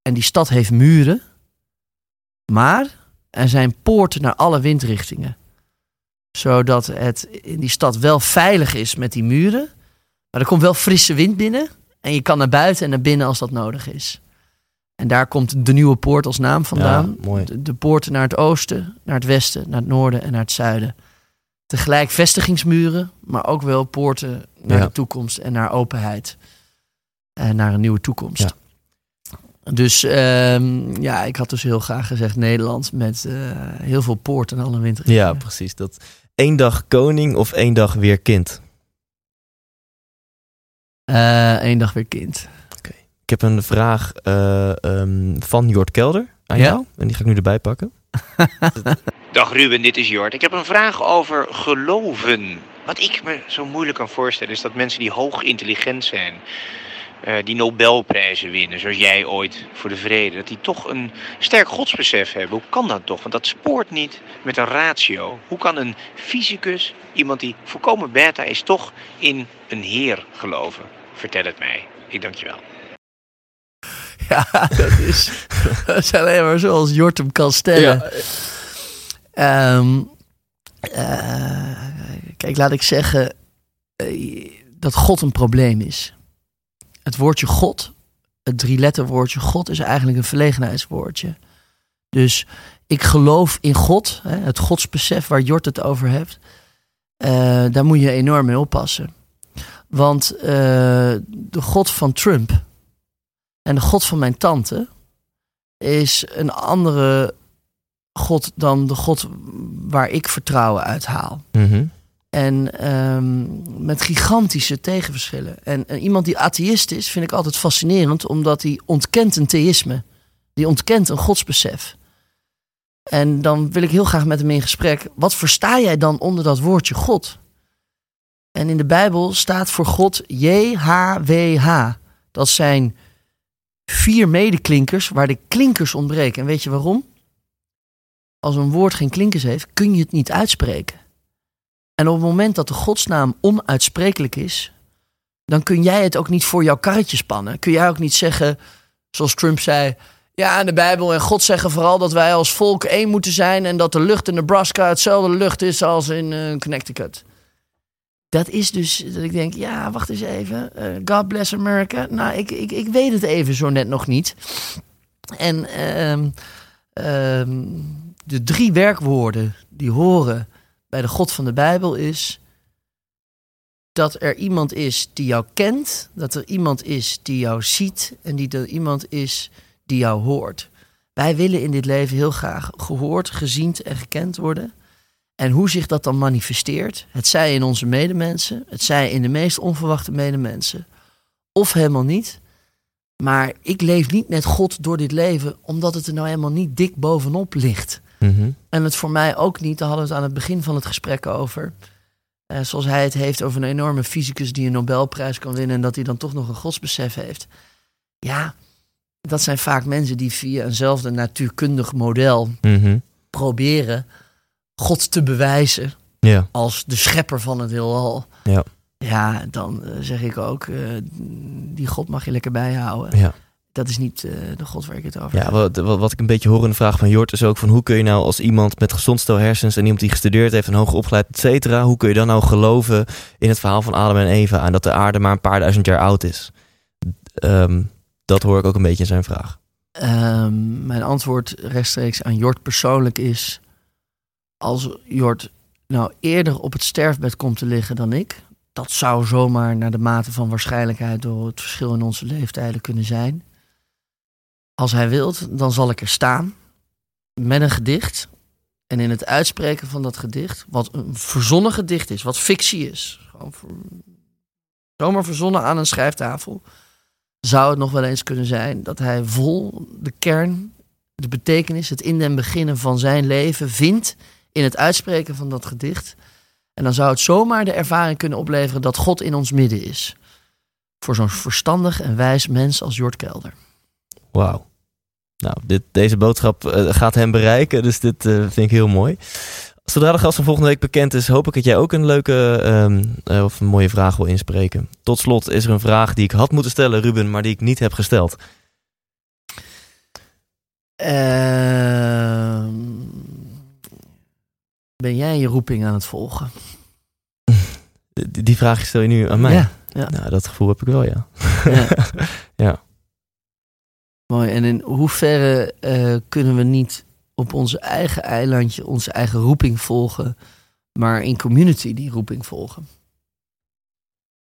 En die stad heeft muren. Maar er zijn poorten naar alle windrichtingen. Zodat het in die stad wel veilig is met die muren. Maar er komt wel frisse wind binnen. En je kan naar buiten en naar binnen als dat nodig is. En daar komt de nieuwe poort als naam vandaan. Ja, mooi. De, de poorten naar het oosten, naar het westen, naar het noorden en naar het zuiden. Tegelijk vestigingsmuren, maar ook wel poorten naar Ja. de toekomst en naar openheid. En naar een nieuwe toekomst. Ja. Dus ehm, ja, ik had dus heel graag gezegd Nederland met eh, heel veel poorten en alle winter. Ja, precies. Dat één dag koning of één dag weer kind? Eén dag weer kind. Ik heb een vraag eh, ehm, van Jort Kelder aan Ja? jou. En die ga ik nu erbij pakken. [LAUGHS] Dag Ruben, dit is Jort. Ik heb een vraag over geloven. Wat ik me zo moeilijk kan voorstellen is dat mensen die hoog intelligent zijn, eh, die Nobelprijzen winnen, zoals jij ooit voor de vrede, dat die toch een sterk godsbesef hebben. Hoe kan dat toch? Want dat spoort niet met een ratio. Hoe kan een fysicus, iemand die volkomen beta is, toch in een heer geloven? Vertel het mij. Ik dank je wel. [LAUGHS] Ja, dat is, [LAUGHS] dat is alleen maar zoals Jort hem kan stellen. Ehm, eh, kijk, laat ik zeggen eh, dat God een probleem is. Het woordje God, het drie-letterwoordje God, is eigenlijk een verlegenheidswoordje. Dus ik geloof in God, hè, het godsbesef waar Jort het over heeft. eh, daar moet je enorm mee oppassen. Want de God van Trump en de God van mijn tante is een andere God dan de God waar ik vertrouwen uit haal. Mhm. En ehm, met gigantische tegenverschillen. En, en iemand die atheïst is, vind ik altijd fascinerend, omdat hij ontkent een theïsme. Die ontkent een godsbesef. En dan wil ik heel graag met hem in gesprek. Wat versta jij dan onder dat woordje God? En in de Bijbel staat voor God JHWH. Dat zijn vier medeklinkers waar de klinkers ontbreken. En weet je waarom? Als een woord geen klinkers heeft, kun je het niet uitspreken. En op het moment dat de godsnaam onuitsprekelijk is, dan kun jij het ook niet voor jouw karretje spannen. Kun jij ook niet zeggen, zoals Trump zei. Ja, in de Bijbel en God zeggen vooral dat wij als volk één moeten zijn en dat de lucht in Nebraska hetzelfde lucht is als in eh, Connecticut. Dat is dus dat ik denk, ja, wacht eens even. eh, God bless America. Nou, ik, ik, ik weet het even zo net nog niet. En ehm, ehm, de drie werkwoorden die horen bij de God van de Bijbel is dat er iemand is die jou kent, dat er iemand is die jou ziet en die er iemand is die jou hoort. Wij willen in dit leven heel graag gehoord, gezien en gekend worden. En hoe zich dat dan manifesteert, het zij in onze medemensen, het zij in de meest onverwachte medemensen, of helemaal niet. Maar ik leef niet met God door dit leven, omdat het er nou helemaal niet dik bovenop ligt. Mhm. En het voor mij ook niet, daar hadden we het aan het begin van het gesprek over. Eh, zoals hij het heeft over een enorme fysicus die een Nobelprijs kan winnen en dat hij dan toch nog een godsbesef heeft. Ja, dat zijn vaak mensen die via eenzelfde natuurkundig model Mhm. proberen God te bewijzen Ja. als de schepper van het heelal. Ja. Ja, dan eh, zeg ik ook, eh, die God mag je lekker bijhouden. Ja. Dat is niet eh, de God waar ik het over Ja, heb. wat, wat, wat ik een beetje hoor in de vraag van Jort is ook van hoe kun je nou als iemand met gezond stel hersens en iemand die gestudeerd heeft en hoger opgeleid, et cetera, hoe kun je dan nou geloven in het verhaal van Adam en Eva en dat de aarde maar een paar duizend jaar oud is? Ehm, dat hoor ik ook een beetje in zijn vraag. Ehm, mijn antwoord rechtstreeks aan Jort persoonlijk is... als Jort nou eerder op het sterfbed komt te liggen dan ik... dat zou zomaar naar de mate van waarschijnlijkheid... door het verschil in onze leeftijden kunnen zijn. Als hij wilt, dan zal ik er staan met een gedicht... en in het uitspreken van dat gedicht... wat een verzonnen gedicht is, wat fictie is... Gewoon zomaar verzonnen aan een schrijftafel zou het nog wel eens kunnen zijn dat hij vol de kern, de betekenis, het in den beginnen van zijn leven vindt in het uitspreken van dat gedicht. En dan zou het zomaar de ervaring kunnen opleveren dat God in ons midden is. Voor zo'n verstandig en wijs mens als Jort Kelder. Wauw. Nou, dit, deze boodschap eh, gaat hem bereiken, dus dit eh, vind ik heel mooi. Zodra de gast van volgende week bekend is, hoop ik dat jij ook een leuke ehm, eh, of een mooie vraag wil inspreken. Tot slot is er een vraag die ik had moeten stellen, Ruben, maar die ik niet heb gesteld. Ehm, ben jij je roeping aan het volgen? [LAUGHS] Die, die vraag stel je nu aan mij. Ja, ja. Nou, dat gevoel heb ik wel, ja. ja. [LAUGHS] Mooi. En in hoeverre eh, kunnen we niet op onze eigen eilandje onze eigen roeping volgen, maar in community die roeping volgen?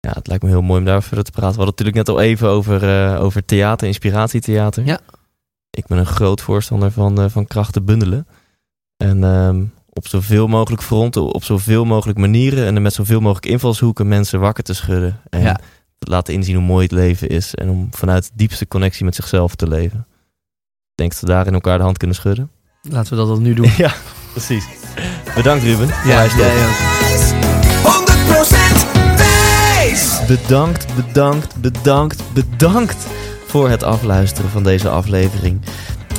Ja, het lijkt me heel mooi om daar verder te praten. We hadden het natuurlijk net al even over, eh, over theater, inspiratietheater. Ja. Ik ben een groot voorstander van, eh, van krachten bundelen. En ehm, op zoveel mogelijk fronten, op zoveel mogelijk manieren en met zoveel mogelijk invalshoeken mensen wakker te schudden. En Ja. Te laten inzien hoe mooi het leven is. En om vanuit de diepste connectie met zichzelf te leven. Ik denk dat we daarin elkaar de hand kunnen schudden. Laten we dat dan nu doen. [LAUGHS] Ja, precies. Bedankt Ruben. Ja, toch. ook. 100% wijs! Bedankt, bedankt, bedankt, bedankt voor het afluisteren van deze aflevering.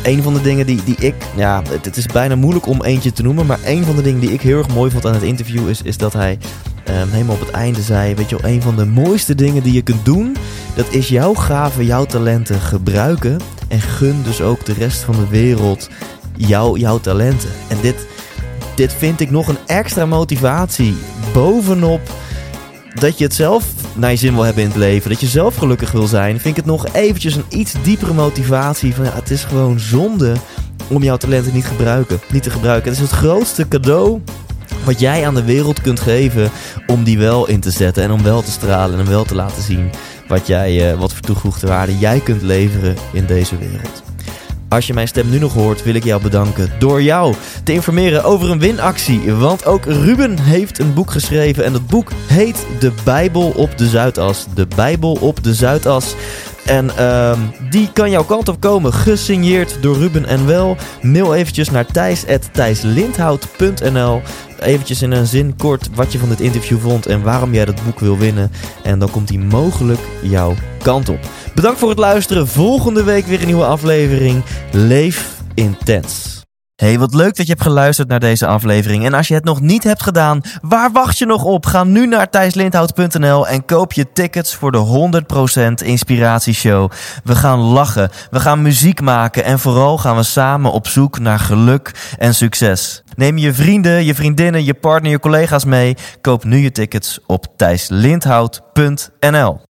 Een van de dingen die, die ik, ja, het, het is bijna moeilijk om eentje te noemen, maar een van de dingen die ik heel erg mooi vond aan het interview is, is dat hij ehm, helemaal op het einde zei, weet je wel, een van de mooiste dingen die je kunt doen, dat is jouw gaven, jouw talenten gebruiken en gun dus ook de rest van de wereld jouw, jouw talenten. En dit, dit vind ik nog een extra motivatie bovenop dat je het zelf naar je zin wil hebben in het leven. Dat je zelf gelukkig wil zijn. Vind ik het nog eventjes een iets diepere motivatie. Van ja, het is gewoon zonde om jouw talenten niet, gebruiken, niet te gebruiken. Het is het grootste cadeau wat jij aan de wereld kunt geven om die wel in te zetten. En om wel te stralen en om wel te laten zien wat, jij, eh, wat voor toegevoegde waarde jij kunt leveren in deze wereld. Als je mijn stem nu nog hoort, wil ik jou bedanken door jou te informeren over een winactie. Want ook Ruben heeft een boek geschreven en dat boek heet De Bijbel op de Zuidas. De Bijbel op de Zuidas. En ehm, die kan jouw kant op komen, gesigneerd door Ruben en wel. Mail eventjes naar thijs.thijslindhout.nl Eventjes in een zin kort wat je van dit interview vond en waarom jij dat boek wil winnen. En dan komt die mogelijk jouw kant op. Bedankt voor het luisteren. Volgende week weer een nieuwe aflevering. Leef intens. Hey, wat leuk dat je hebt geluisterd naar deze aflevering. En als je het nog niet hebt gedaan, waar wacht je nog op? Ga nu naar thijslindhout.nl en koop je tickets voor de 100% Inspiratieshow. We gaan lachen, we gaan muziek maken en vooral gaan we samen op zoek naar geluk en succes. Neem je vrienden, je vriendinnen, je partner, je collega's mee. Koop nu je tickets op thijslindhout.nl